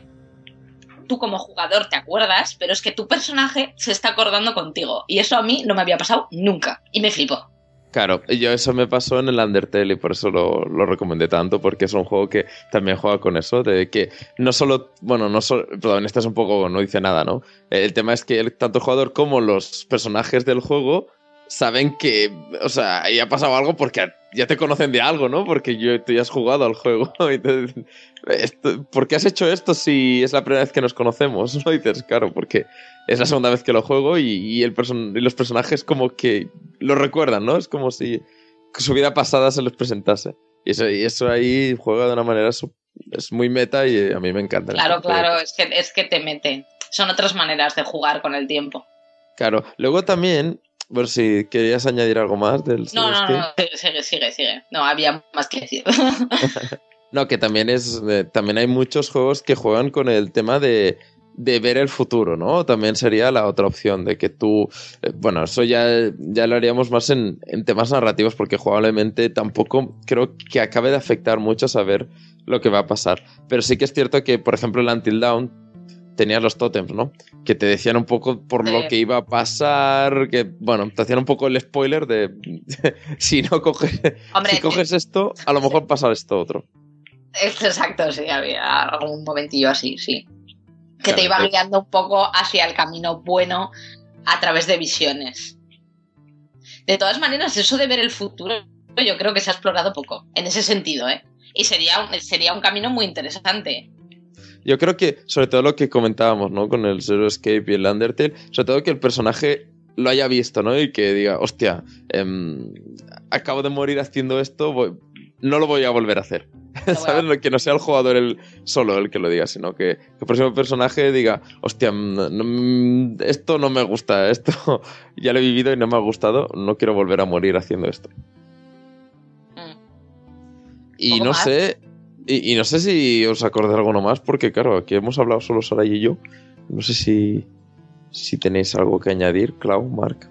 tú como jugador te acuerdas, pero es que tu personaje se está acordando contigo. Y eso a mí no me había pasado nunca. Y me flipó. Claro, yo eso me pasó en el Undertale y por eso lo, lo recomendé tanto, porque es un juego que también juega con eso, de que no solo, bueno, no solo, el protagonista es un poco, no dice nada, ¿no? El tema es que el- tanto el jugador como los personajes del juego saben que, o sea, ahí ha pasado algo porque ya te conocen de algo, ¿no? Porque tú ya has jugado al juego. dicen, "Esto- ¿Por qué has hecho esto si es la primera vez que nos conocemos? ¿No? Dices, claro, porque es la segunda vez que lo juego y, y el person- y los personajes como que lo recuerdan, ¿no? Es como si su vida pasada se los presentase. Y eso, y eso ahí juega de una manera, es muy meta y a mí me encanta. Claro, claro, es que, es que te mete. Son otras maneras de jugar con el tiempo. Claro, luego también, por si querías añadir algo más del No, no, no, sigue, sigue, sigue. No, había más que decir. No, que también es. eh, también hay muchos juegos que juegan con el tema de. De ver el futuro, ¿no? También sería la otra opción de que tú, eh, bueno, eso ya, ya lo haríamos más en, en temas narrativos porque jugablemente tampoco creo que acabe de afectar mucho saber lo que va a pasar. Pero sí que es cierto que, por ejemplo, el Until Dawn tenías los tótems, ¿no? Que te decían un poco por lo que iba a pasar, que, bueno, te hacían un poco el spoiler de si no coges, Hombre, si coges esto, a lo mejor pasa esto otro. Exacto, sí, había algún momentillo así, sí. Que Claro, te iba guiando un poco hacia el camino bueno a través de visiones. De todas maneras, eso de ver el futuro, yo creo que se ha explorado poco, en ese sentido, ¿eh? Y sería, un- sería un camino muy interesante. Yo creo que, sobre todo lo que comentábamos, ¿no? Con el Zero Escape y el Undertale, sobre todo que el personaje lo haya visto, ¿no? Y que diga, hostia, em, acabo de morir haciendo esto, voy- no lo voy a volver a hacer. ¿Sabes? Lo Que no sea el jugador el solo el que lo diga, sino que, que el próximo personaje diga, hostia, mm, no, mm, esto no me gusta, esto ya lo he vivido y no me ha gustado, no quiero volver a morir haciendo esto. Mm. Y ¿Poco no más? sé, y, y no sé si os acordáis de alguno más, porque claro, aquí hemos hablado solo Saray y yo. No sé si, si tenéis algo que añadir, Clau, Mark,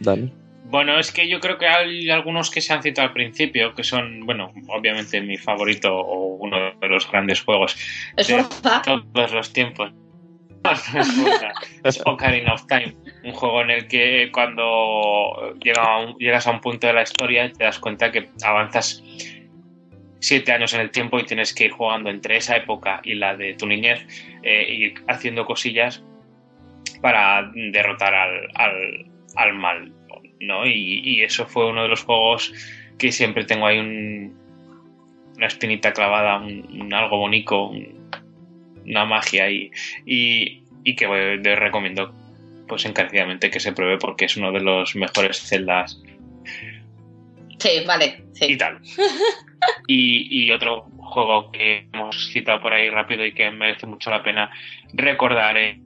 Dani. Bueno, es que yo creo que hay algunos que se han citado al principio, que son, bueno, obviamente mi favorito o uno de los grandes juegos Es de todos los tiempos. es Ocarina of Time, un juego en el que cuando llega a un- llegas a un punto de la historia te das cuenta que avanzas siete años en el tiempo y tienes que ir jugando entre esa época y la de tu niñez, eh, ir haciendo cosillas para derrotar al, al, al mal, ¿no? Y, y eso fue uno de los juegos que siempre tengo ahí un, una espinita clavada, un, un algo bonito, un- una magia y, y, y que le recomiendo pues encarecidamente que se pruebe porque es uno de los mejores celdas Sí, vale. y Sí. tal. Y, y otro juego que hemos citado por ahí rápido y que merece mucho la pena recordar es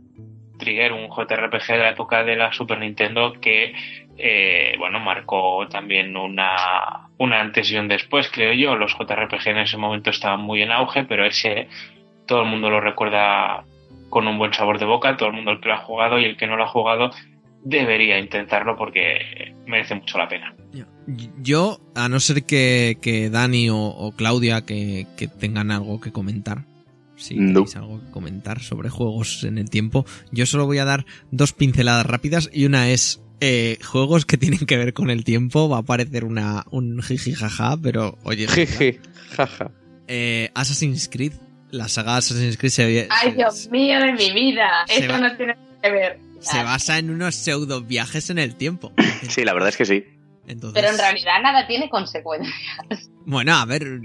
Trigger, un JRPG de la época de la Super Nintendo que eh, bueno marcó también una, una antes y un después, creo yo. Los JRPG en ese momento estaban muy en auge, pero ese todo el mundo lo recuerda con un buen sabor de boca, todo el mundo el que lo ha jugado y el que no lo ha jugado debería intentarlo porque merece mucho la pena. Yo, a no ser que, que Dani o, o Claudia que, que tengan algo que comentar, si No. tenéis algo que comentar sobre juegos en el tiempo, yo solo voy a dar dos pinceladas rápidas y una es eh, juegos que tienen que ver con el tiempo. Va a parecer una, un jiji jaja, pero oye, Jeje, jaja. eh, Assassin's Creed, la saga Assassin's Creed se, Ay, se- Dios mío de mi vida. Esto va- no tiene que ver. se basa en unos pseudo viajes en el tiempo. Sí, la verdad es que sí. Entonces, Pero en realidad nada tiene consecuencias. Bueno, a ver,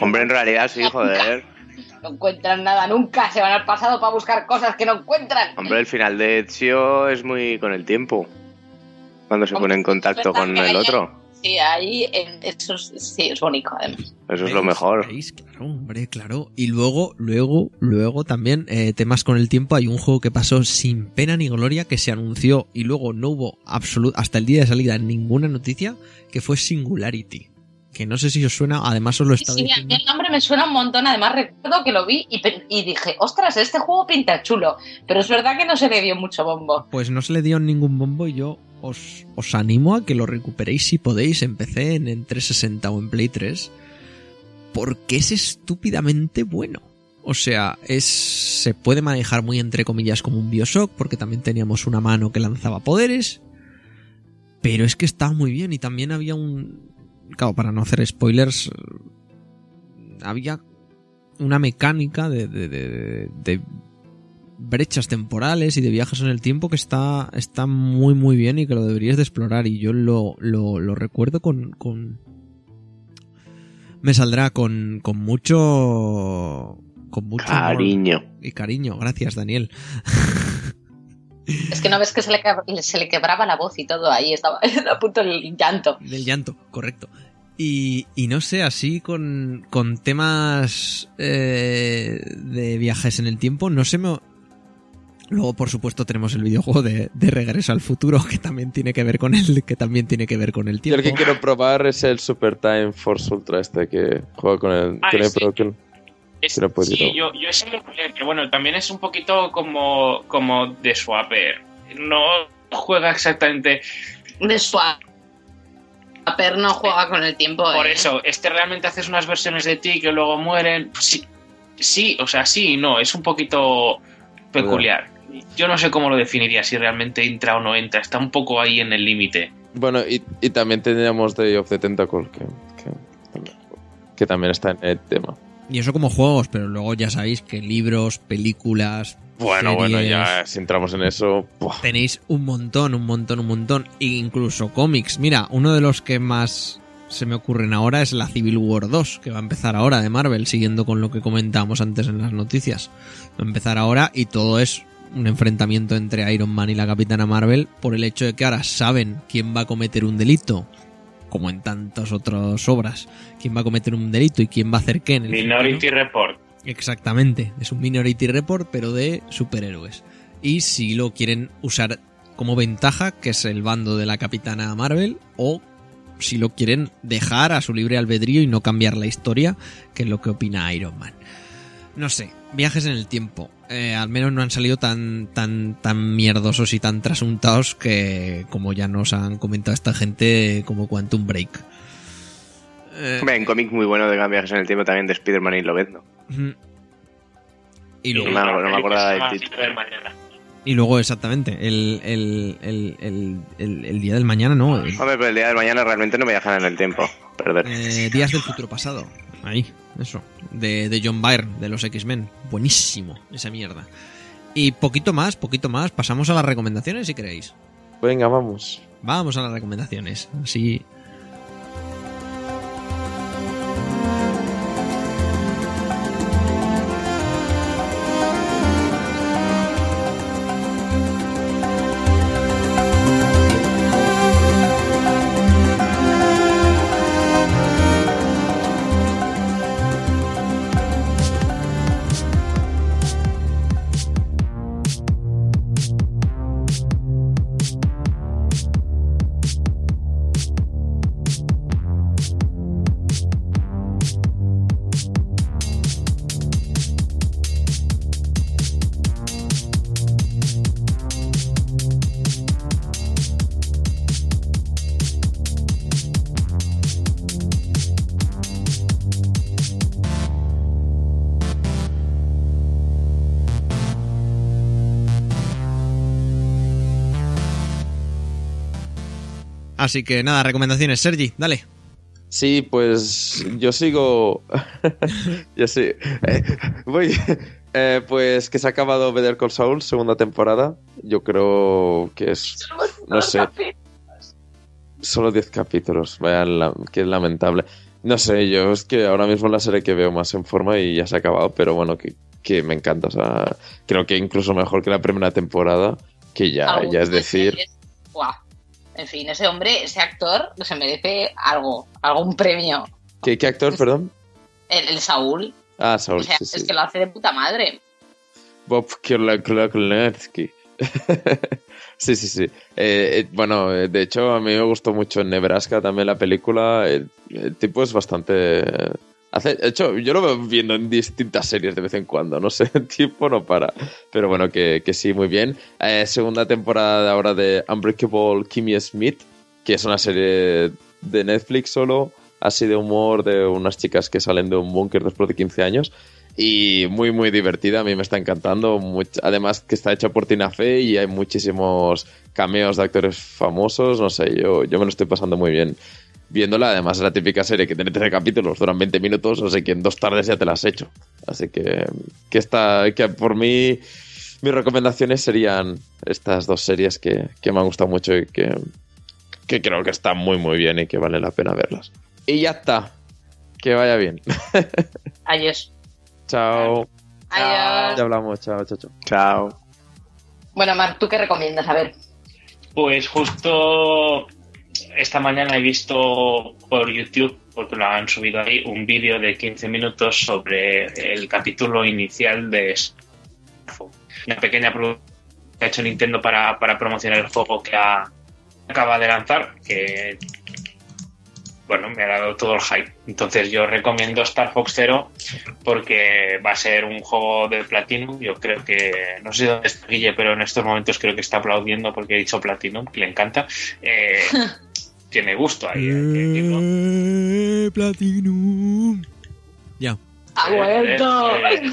Hombre, en realidad sí, joder. No encuentran nada nunca. Se van al pasado para buscar cosas que no encuentran. Hombre, el final de Ezio es muy con el tiempo. Cuando se pone en contacto con el otro. Sí, ahí en- eso es- sí, es bonito, además. Eso es lo mejor. ¿Veis? Claro, hombre, claro. Y luego, luego, luego también, eh, temas con el tiempo, hay un juego que pasó sin pena ni gloria, que se anunció y luego no hubo absoluto, hasta el día de salida ninguna noticia, que fue Singularity. Que no sé si os suena, además os lo estaba Sí, a diciendo. mí el nombre me suena un montón. Además, recuerdo que lo vi y, pe- y dije, ostras, este juego pinta chulo. Pero es verdad que no se le dio mucho bombo. Pues no se le dio ningún bombo y yo os, os animo a que lo recuperéis si podéis en PC, en, en 360 o en Play 3. Porque es estúpidamente bueno. O sea, es se puede manejar muy entre comillas como un Bioshock, porque también teníamos una mano que lanzaba poderes. Pero es que estaba muy bien y también había un... Claro, para no hacer spoilers, había una mecánica de brechas temporales y de viajes en el tiempo que está, está muy muy bien y que lo deberías de explorar y yo lo, lo, lo recuerdo con, con... Me saldrá con, con mucho... Con mucho amor Cariño. y cariño. Gracias, Daniel. Es que no ves que se le, se le quebraba la voz y todo ahí. Estaba a punto del llanto. Del llanto, correcto. Y, y no sé, así con, con temas eh, de viajes en el tiempo, no sé me... Luego, por supuesto, tenemos el videojuego de, de Regreso al Futuro, que también tiene que ver con el, que también tiene que ver con el Yo el tiempo. que quiero probar es el Super Time Force Ultra este que juega con el... Ah, con el sí. Pro- con- Es- que podido. sí, yo, yo lo que- que bueno, también es un poquito como, como de Swapper. No juega exactamente. De Swapper no juega con el tiempo. Por eh. eso, este realmente haces unas versiones de ti que luego mueren. Sí, sí, o sea, sí y no, es un poquito peculiar. Yo no sé cómo lo definiría, si realmente entra o no entra. Está un poco ahí en el límite. Bueno, y, y también teníamos Day of the Tentacle, que, que, que también está en el tema. Y eso como juegos, pero luego ya sabéis que libros, películas, Bueno, bueno, ya si entramos en eso. ¡buah! Tenéis un montón, un montón, un montón. E incluso cómics. Mira, uno de los que más se me ocurren ahora es la Civil War 2, que va a empezar ahora de Marvel, siguiendo con lo que comentábamos antes en las noticias. Va a empezar ahora y todo es un enfrentamiento entre Iron Man y la Capitana Marvel por el hecho de que ahora saben quién va a cometer un delito, como en tantas otras obras, quién va a cometer un delito y quién va a hacer qué en el Minority. Report. Exactamente, es un Minority Report, pero de superhéroes. Y si lo quieren usar como ventaja, que es el bando de la Capitana Marvel, o si lo quieren dejar a su libre albedrío y no cambiar la historia, que es lo que opina Iron Man. No sé, viajes en el tiempo. Eh, al menos no han salido tan, tan, tan mierdosos y tan trasuntados que, como ya nos han comentado esta gente, como Quantum Break. Eh, Hombre, en cómic muy bueno de viajes en el tiempo también de Spider-Man y Lobezno. ujú. y luego, no me no acordaba del Ah, título. Y luego, exactamente, el, el, el, el, el- el día del mañana, ¿no? Hombre, pero el día de mañana realmente no me viajan en el tiempo. Perder. eh, días del futuro pasado. Ahí, eso. De, de John Byrne, de los X-Men. Buenísimo, esa mierda. Y poquito más, poquito más. Pasamos a las recomendaciones, si queréis. Venga, vamos. Vamos a las recomendaciones. Así. Así que nada, recomendaciones. Sergi, dale. Sí, pues yo sigo. yo sí. Eh, voy. Eh, pues que se ha acabado Better Call Saul, segunda temporada. Yo creo que es. No sé. Solo 10 capítulos. Vaya, la- que lamentable. No sé, yo es que ahora mismo es la serie que veo más en forma y ya se ha acabado, pero bueno, que, que me encanta. O sea, creo que incluso mejor que la primera temporada, que ya, ya es decir. En fin, ese hombre, ese actor, se merece algo, algún premio. ¿Qué, qué actor, perdón? El, el Saúl, Ah, o sea, sí, sí. es que lo hace de puta madre. Bob Kirlaklerski. sí, sí, sí. Eh, eh, bueno, eh, de hecho, a mí me gustó mucho en Nebraska también la película. El, el tipo es bastante. Hace, de hecho, yo lo veo viendo en distintas series de vez en cuando. No sé, el tipo no para. Pero bueno, que, que sí, muy bien. Eh, segunda temporada ahora de Unbreakable Kimmy Smith, que es una serie de Netflix solo. Así de humor de unas chicas que salen de un búnker después de 15 años y muy muy divertida, a mí me está encantando, además que está hecha por Tina Fey y hay muchísimos cameos de actores famosos, no sé, yo, yo me lo estoy pasando muy bien viéndola, además es la típica serie que tiene 13 capítulos, duran 20 minutos, o sea que en dos tardes ya te la has hecho, así que, que, está, que por mí mis recomendaciones serían estas dos series que, que me han gustado mucho y que, que creo que están muy muy bien y que vale la pena verlas. Y ya está, que vaya bien. Adiós. Chao. Adiós. Ya hablamos, chao, chao, chao. Chao. Bueno, Marc, ¿tú qué recomiendas? A ver. Pues justo esta mañana he visto por YouTube, porque lo han subido ahí, un vídeo de 15 minutos sobre el capítulo inicial de. Una pequeña producción que ha hecho Nintendo para, para promocionar el juego que ha- acaba de lanzar, que bueno, me ha dado todo el hype. Entonces yo recomiendo Star Fox Zero porque va a ser un juego de Platinum. Yo creo que, no sé dónde está Guille, pero en estos momentos creo que está aplaudiendo porque he dicho Platinum, que le encanta. Eh, tiene gusto ahí. hay que decirlo. Eh, Platinum. Ya. ¡Ha vuelto! Eh, eh,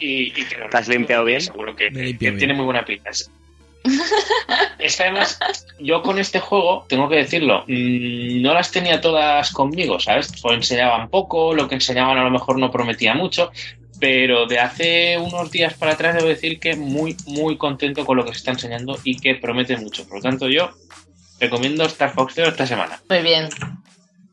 y, y que lo ¿Te has limpiado bien? Seguro que, tiene muy buena pinta. Es- que además, yo con este juego, tengo que decirlo, mm, no las tenía todas conmigo, ¿sabes? O enseñaban poco, lo que enseñaban a lo mejor no prometía mucho, pero de hace unos días para atrás debo decir que muy, muy contento con lo que se está enseñando y que promete mucho. Por lo tanto, yo recomiendo Star Fox Zero esta semana. Muy bien.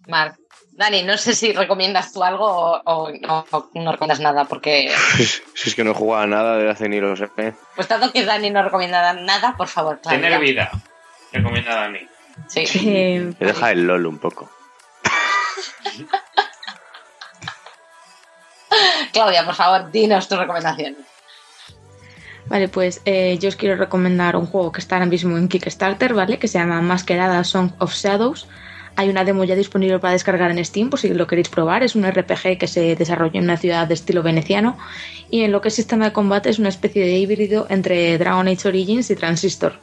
Marc. Dani, no sé si recomiendas tú algo o, o no, o no recomiendas nada, porque Si es que no he jugado a nada desde hace ni lo sé. ¿eh? pues dado que Dani no recomienda nada, por favor, Claudia. Tener vida, recomienda Dani. Sí. Me deja el LOL un poco. Claudia, por favor, dinos tu recomendación. Vale, pues eh, yo os quiero recomendar un juego que está ahora mismo en Kickstarter, ¿vale? Que se llama Masquerada Song of Shadows. Hay una demo ya disponible para descargar en Steam, por si lo queréis probar. Es un RPG que se desarrolla en una ciudad de estilo veneciano. Y en lo que es sistema de combate es una especie de híbrido entre Dragon Age Origins y Transistor.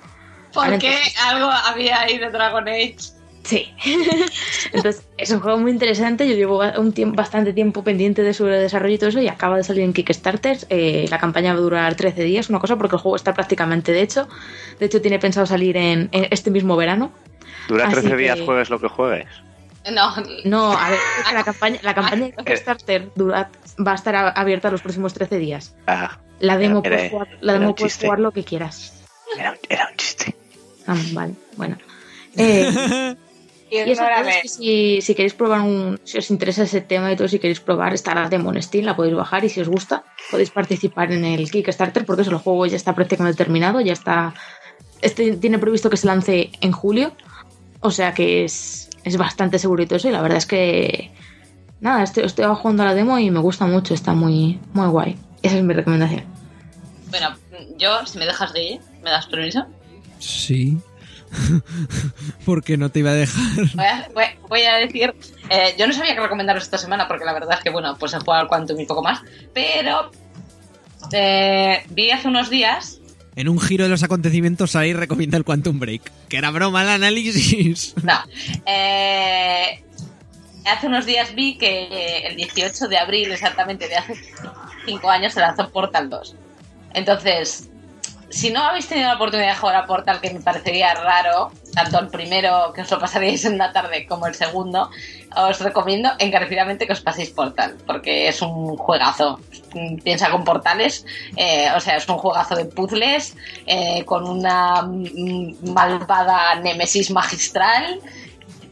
¿Por qué algo había ahí de Dragon Age? Sí. Entonces, es un juego muy interesante. Yo llevo un tiempo, bastante tiempo pendiente de su desarrollo y todo eso, y acaba de salir en Kickstarter. Eh, la campaña va a durar 13 días, una cosa, porque el juego está prácticamente de hecho. De hecho, tiene pensado salir en, en este mismo verano. Dura Así 13 días, que- juegues lo que juegues. No, No, a ver, es que la campaña, la campaña de Kickstarter dura- va a estar abierta los próximos 13 días. Ah, La demo, Era- puedes, jugar, la demo puedes jugar lo que quieras. era, un- era un chiste. Ah, vale, bueno. Eh, Y eso ignórame. es que si, si queréis probar un, si os interesa ese tema y todo, si queréis probar, está la demo en Steam, la podéis bajar y si os gusta, podéis participar en el Kickstarter porque eso, el juego ya está prácticamente terminado, ya está, este tiene previsto que se lance en julio, o sea que es, es bastante todo eso y la verdad es que, nada, estoy, estoy jugando a la demo y me gusta mucho, está muy, muy guay. Esa es mi recomendación. Bueno, yo, si me dejas Guille, ¿me das permiso? Sí. Porque no te iba a dejar. Voy a, voy- voy a decir, eh, yo no sabía qué recomendaros esta semana porque la verdad es que, bueno, pues he jugado al Quantum y poco más, pero eh, vi hace unos días, En un giro de los acontecimientos, ahí recomienda el Quantum Break. Que era broma el análisis. no, eh, hace unos días vi que el 18 de abril exactamente de hace 5 años se lanzó Portal 2. Entonces, si no habéis tenido la oportunidad de jugar a Portal, que me parecería raro, tanto el primero que os lo pasaríais en una tarde como el segundo, os recomiendo encarecidamente que os paséis Portal, porque es un juegazo. Piensa con portales, eh, o sea, es un juegazo de puzzles, eh, con una malvada némesis magistral,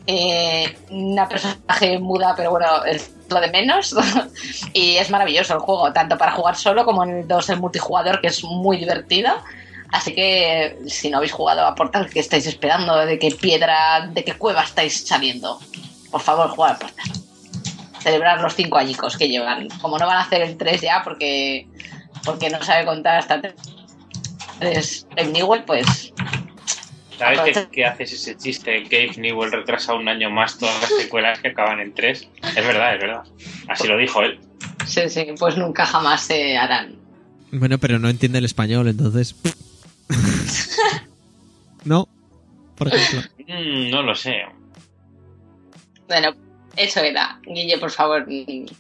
eh, una personaje muda, pero bueno, es lo de menos. y es maravilloso el juego, tanto para jugar solo como en el 2 el multijugador, que es muy divertido. Así que si no habéis jugado a Portal, ¿qué estáis esperando? ¿De qué piedra, de qué cueva estáis saliendo? Por favor, jugad a Portal. Celebrar los cinco añicos que llevan. Como no van a hacer el 3 ya, porque, porque no sabe contar hasta 3 en Newell, pues ¿Sabes que, que haces ese chiste? Gabe Newell retrasa un año más todas las secuelas que acaban en tres. Es verdad, es verdad. Así lo dijo él. sí, sí, pues nunca jamás se harán. Bueno, pero no entiende el español, entonces. no. Por ejemplo. Mm, no lo sé. Bueno, eso era. Guille, por favor,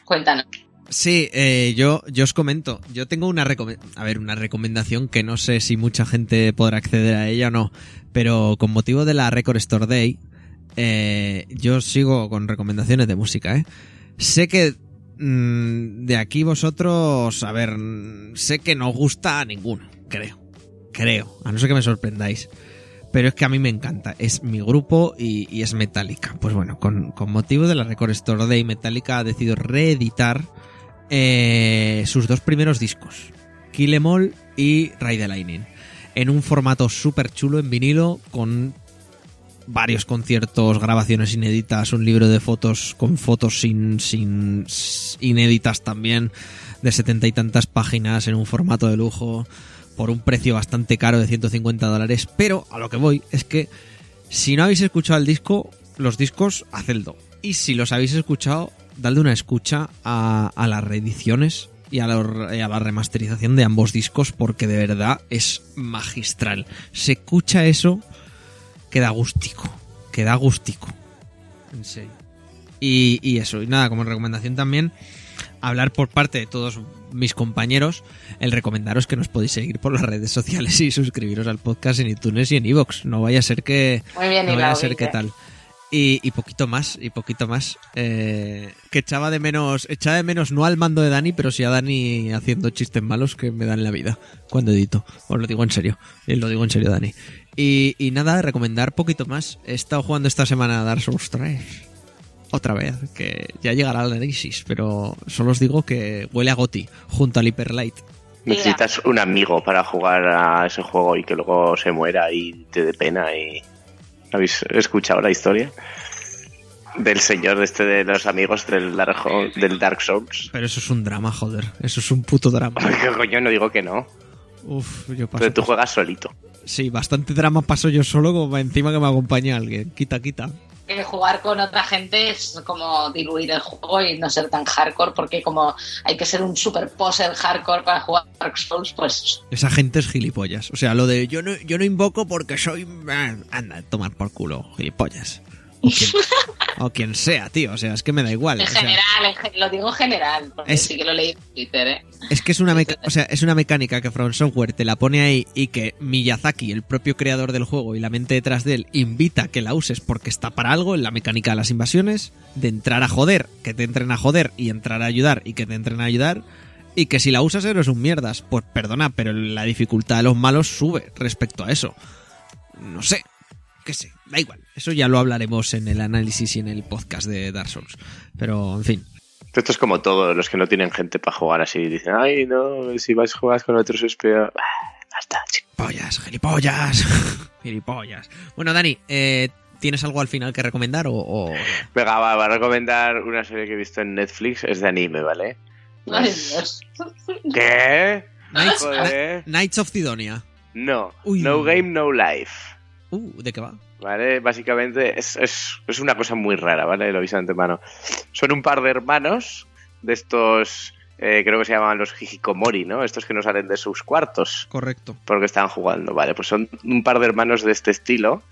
cuéntanos. Sí, eh, yo, yo os comento. Yo tengo una, a ver, una recomendación que no sé si mucha gente podrá acceder a ella o no, pero con motivo de la Record Store Day, eh, yo sigo con recomendaciones de música, ¿eh? Sé que mm, de aquí vosotros, a ver, sé que no os gusta a ninguno, creo. Creo, a no ser que me sorprendáis. Pero es que a mí me encanta, es mi grupo y, y es Metallica. Pues bueno, con, con motivo de la Record Store Day, Metallica ha decidido reeditar eh, sus dos primeros discos, Kill Em All y Ride the Lightning, en un formato súper chulo en vinilo con varios conciertos, grabaciones inéditas, un libro de fotos con fotos sin, sin inéditas también de setenta y tantas páginas en un formato de lujo por un precio bastante caro de 150 dólares, pero a lo que voy es que si no habéis escuchado el disco, los discos, hacedlo. Y si los habéis escuchado, dadle una escucha a, a las reediciones y a, la, y a la remasterización de ambos discos porque de verdad es magistral. Se escucha eso que da gustico, que da gustico. En serio. Y, y eso, y nada, como recomendación también, hablar por parte de todos mis compañeros, el recomendaros que nos podéis seguir por las redes sociales y suscribiros al podcast en iTunes y en iVoox. No vaya a ser que, Muy bien, no vaya a ser que Guille. tal. Y, y poquito más, y poquito más. Eh, que echaba de menos, echaba de menos no al mando de Dani, pero sí a Dani haciendo chistes malos que me dan la vida cuando edito. Os lo digo en serio, y lo digo en serio, Dani. Y, nada, recomendar poquito más. He estado jugando esta semana a Dark Souls 3. Otra vez, que ya llegará el análisis, pero solo os digo que huele a Goti junto al Hyper Light. Necesitas un amigo para jugar a ese juego y que luego se muera y te dé pena y... ¿Habéis escuchado la historia? Del señor este de los amigos del Dark, del Dark Souls. Pero eso es un drama, joder. Eso es un puto drama. ¿Qué coño? No digo que no. Uf, yo paso. Pero tú juegas solito. Sí, bastante drama paso yo solo, como encima que me acompaña alguien. Quita, quita. Que jugar con otra gente es como diluir el juego y no ser tan hardcore, porque como hay que ser un super poser hardcore para jugar Dark Souls, pues Esa gente es gilipollas. O sea, lo de yo no, yo no invoco porque soy. ah, Anda, tomar por culo, gilipollas. O quien, o quien sea, tío. O sea, es que me da igual. en sea, general, en ge- lo digo en general, porque Es- sí que lo leí en Twitter, ¿eh? Es que es una, meca- o sea, es una mecánica que From Software te la pone ahí y que Miyazaki, el propio creador del juego y la mente detrás de él, invita a que la uses porque está para algo en la mecánica de las invasiones, de entrar a joder, que te entren a joder y entrar a ayudar y que te entren a ayudar, y que si la usas eres un mierdas. Pues perdona, pero la dificultad de los malos sube respecto a eso. No sé, qué sé, da igual. Eso ya lo hablaremos en el análisis y en el podcast de Dark Souls. Pero, en fin. Esto es como todos los que no tienen gente para jugar así. Dicen, ay, no, si vas a jugar con otros es peor. Ah, Basta, chico. Pollas, gilipollas. gilipollas. Bueno, Dani, eh, ¿tienes algo al final que recomendar o...? o- Venga, va, va a recomendar una serie que he visto en Netflix. Es de anime, ¿vale? Ay, Dios. ¿Qué? Knights, Joder. Knights of Sidonia. No. Uy. No Game, No Life. Uh, ¿de qué va? ¿Vale? Básicamente es, es, es una cosa muy rara, ¿vale? Lo aviso de antemano. Son un par de hermanos de estos, eh, creo que se llaman los Hikikomori, ¿no? Estos que no salen de sus cuartos Correcto. porque están jugando, ¿vale? Pues son un par de hermanos de este estilo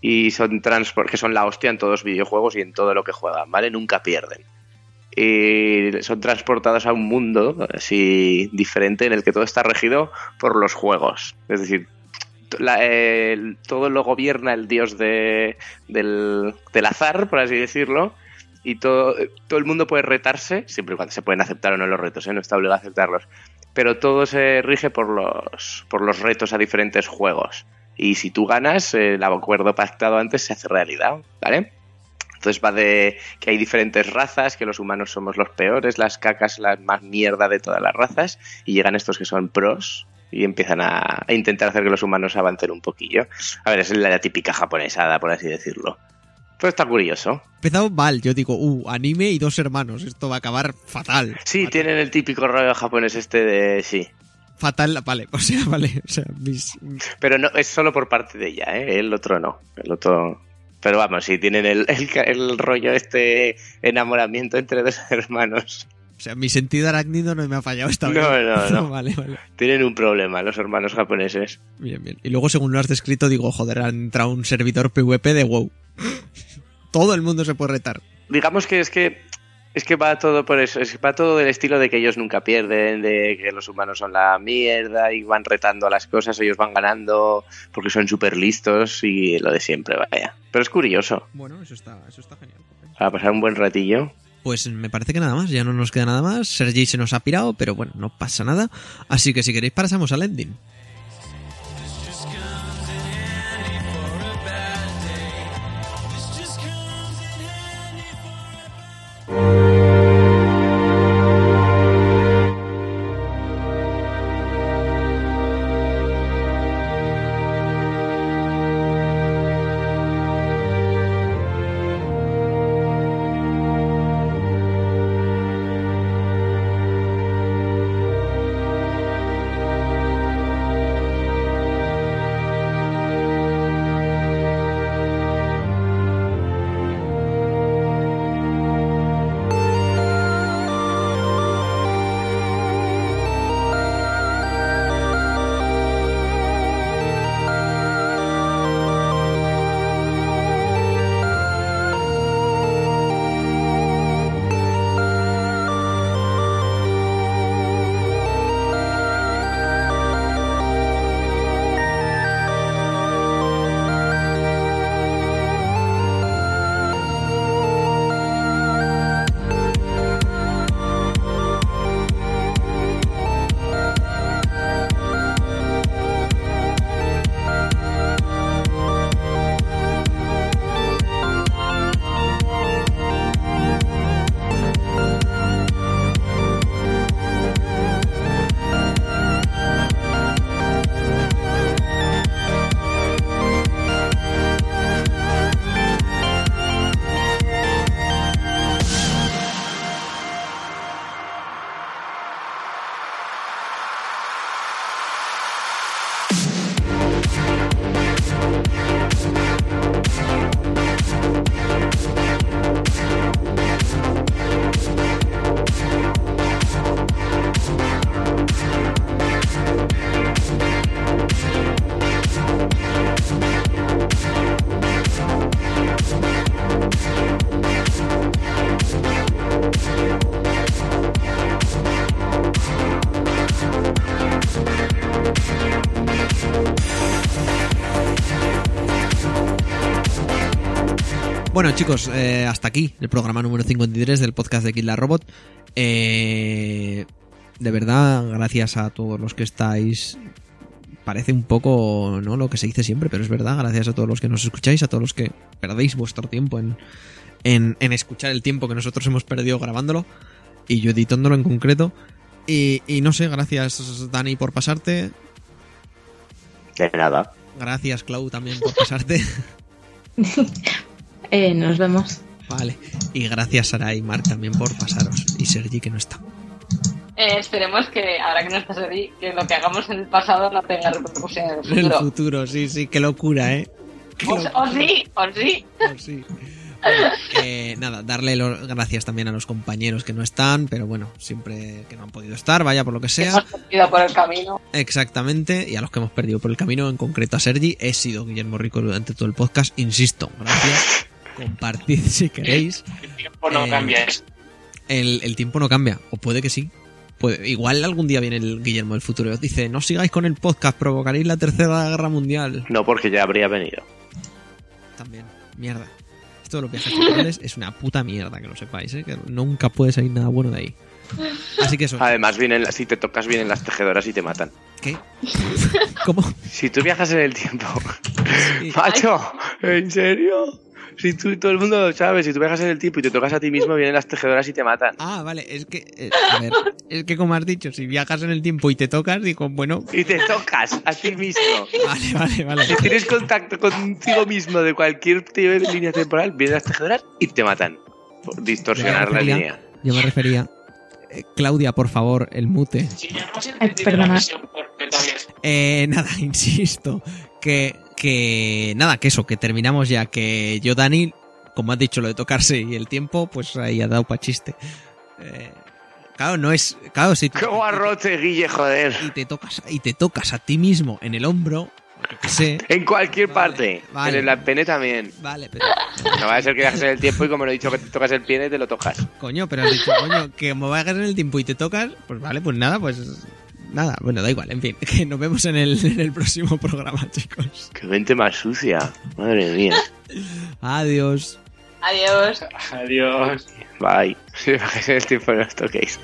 y son transport que son la hostia en todos los videojuegos y en todo lo que juegan, ¿vale? Nunca pierden. Y son transportados a un mundo así diferente en el que todo está regido por los juegos. Es decir, la- el- todo lo gobierna el dios de, del, del azar, por así decirlo, y todo, todo el mundo puede retarse, siempre y cuando se pueden aceptar o no los retos, ¿eh? no está obligado a aceptarlos, pero todo se rige por los, por los retos a diferentes juegos. Y si tú ganas, eh, el acuerdo pactado antes se hace realidad, ¿vale? Entonces va de que hay diferentes razas, que los humanos somos los peores, las cacas las más mierda de todas las razas, y llegan estos que son pros y empiezan a, a intentar hacer que los humanos avancen un poquillo. A ver, es la típica japonesada, por así decirlo. Pero está curioso. Empezado mal, yo digo, uh, anime y dos hermanos. Esto va a acabar fatal. Sí, Fatal. tienen el típico rollo japonés este de... Sí. Fatal, vale, o sea, vale. O sea, mis... Pero no, es solo por parte de ella, ¿eh? El otro no. El otro... Pero vamos, sí, tienen el, el, el rollo este enamoramiento entre dos hermanos. O sea, mi sentido arácnido no me ha fallado esta No, vez. no, no. vale, vale. Tienen un problema los hermanos japoneses. Bien, bien. Y luego, según lo has descrito, digo, joder, ha entrado un servidor PvP de WoW. Todo el mundo se puede retar. Digamos que es que es que va todo por eso, es que va todo del estilo de que ellos nunca pierden, de que los humanos son la mierda y van retando a las cosas, ellos van ganando porque son súper listos y lo de siempre, vaya. Pero es curioso, Bueno, eso está, eso está genial. para pasar un buen ratillo pues me parece que nada más, ya no nos queda nada más. Sergei se nos ha pirado, pero bueno, no pasa nada. Así que si queréis pasamos al ending. Bueno, chicos, eh, hasta aquí el programa número 53 del podcast de Kill la Robot. Eh, de verdad, gracias a todos los que estáis. Parece un poco, ¿no? Lo que se dice siempre, pero es verdad. Gracias a todos los que nos escucháis, a todos los que perdéis vuestro tiempo en, en, en escuchar el tiempo que nosotros hemos perdido grabándolo y yo editándolo en concreto. Y, y no sé, gracias Dani por pasarte. De nada. Gracias Clau también por pasarte. Eh, nos vemos. Vale. Y gracias Sara y Mark también por pasaros. Y Sergi que no está. Eh, esperemos que, ahora que no estás ahí, que lo que hagamos en el pasado no tenga repercusión en el En el futuro. futuro, sí, sí, qué locura, ¿eh? Qué O, o sí, o sí. locura, sí. Bueno, eh, nada, darle los gracias también a los compañeros que no están, pero bueno, siempre que no han podido estar, vaya por lo que Que sea. hemos perdido por el camino. Exactamente, y a los que hemos perdido por el camino, en concreto a Sergi, he sido Guillermo Rico durante todo el podcast, insisto, gracias. Compartid si queréis. El tiempo no Eh, cambia eso. El, el tiempo no cambia, o puede que sí. Puede- igual algún día viene el Guillermo del futuro y os dice, no sigáis con el podcast, provocaréis la tercera guerra mundial. No, porque ya habría venido. También, mierda. Esto de los viajes temporales es una puta mierda, que lo sepáis, ¿eh? que nunca puede salir nada bueno de ahí. Así que eso. Además, vienen, si te tocas, vienen las tejedoras y te matan. ¿Qué? ¿Cómo? Si tú viajas en el tiempo, Sí. macho, ¿en serio? Si tú, todo el mundo lo sabe, si tú viajas en el tiempo y te tocas a ti mismo, vienen las tejedoras y te matan. Ah, vale, es que, eh, a ver, es que como has dicho, si viajas en el tiempo y te tocas, digo, bueno, Y te tocas a ti mismo. vale, vale, vale. Si tienes contacto contigo mismo de cualquier tipo de línea temporal, vienen las tejedoras y te matan. Por distorsionar la línea. Yo me refería, eh, Claudia, por favor, el mute. Si ya hemos Ay, entendido perdona. la completa de- Eh, nada, insisto, que, que, nada, que eso, que terminamos ya, que yo, Dani, como has dicho lo de tocarse y el tiempo, pues ahí ha dado pa' chiste. Eh, claro, no es, claro, si tú- ¡Qué guarrote, Guille, joder! y te tocas, y te tocas a ti mismo en el hombro, sé, En cualquier Vale, parte. vale. En el pene también. vale, pero, No va a ser que viajes en el tiempo y como lo he dicho que te tocas el pie, te lo tocas. coño, pero has dicho, coño, que como vayas en el tiempo y te tocas, pues vale, pues nada, pues nada, bueno, da igual, en fin, que nos vemos en el, en el próximo programa, chicos. ¡Qué mente más sucia! Madre mía. Adiós. Adiós. Adiós. Bye. Si en el tiempo, no os toquéis.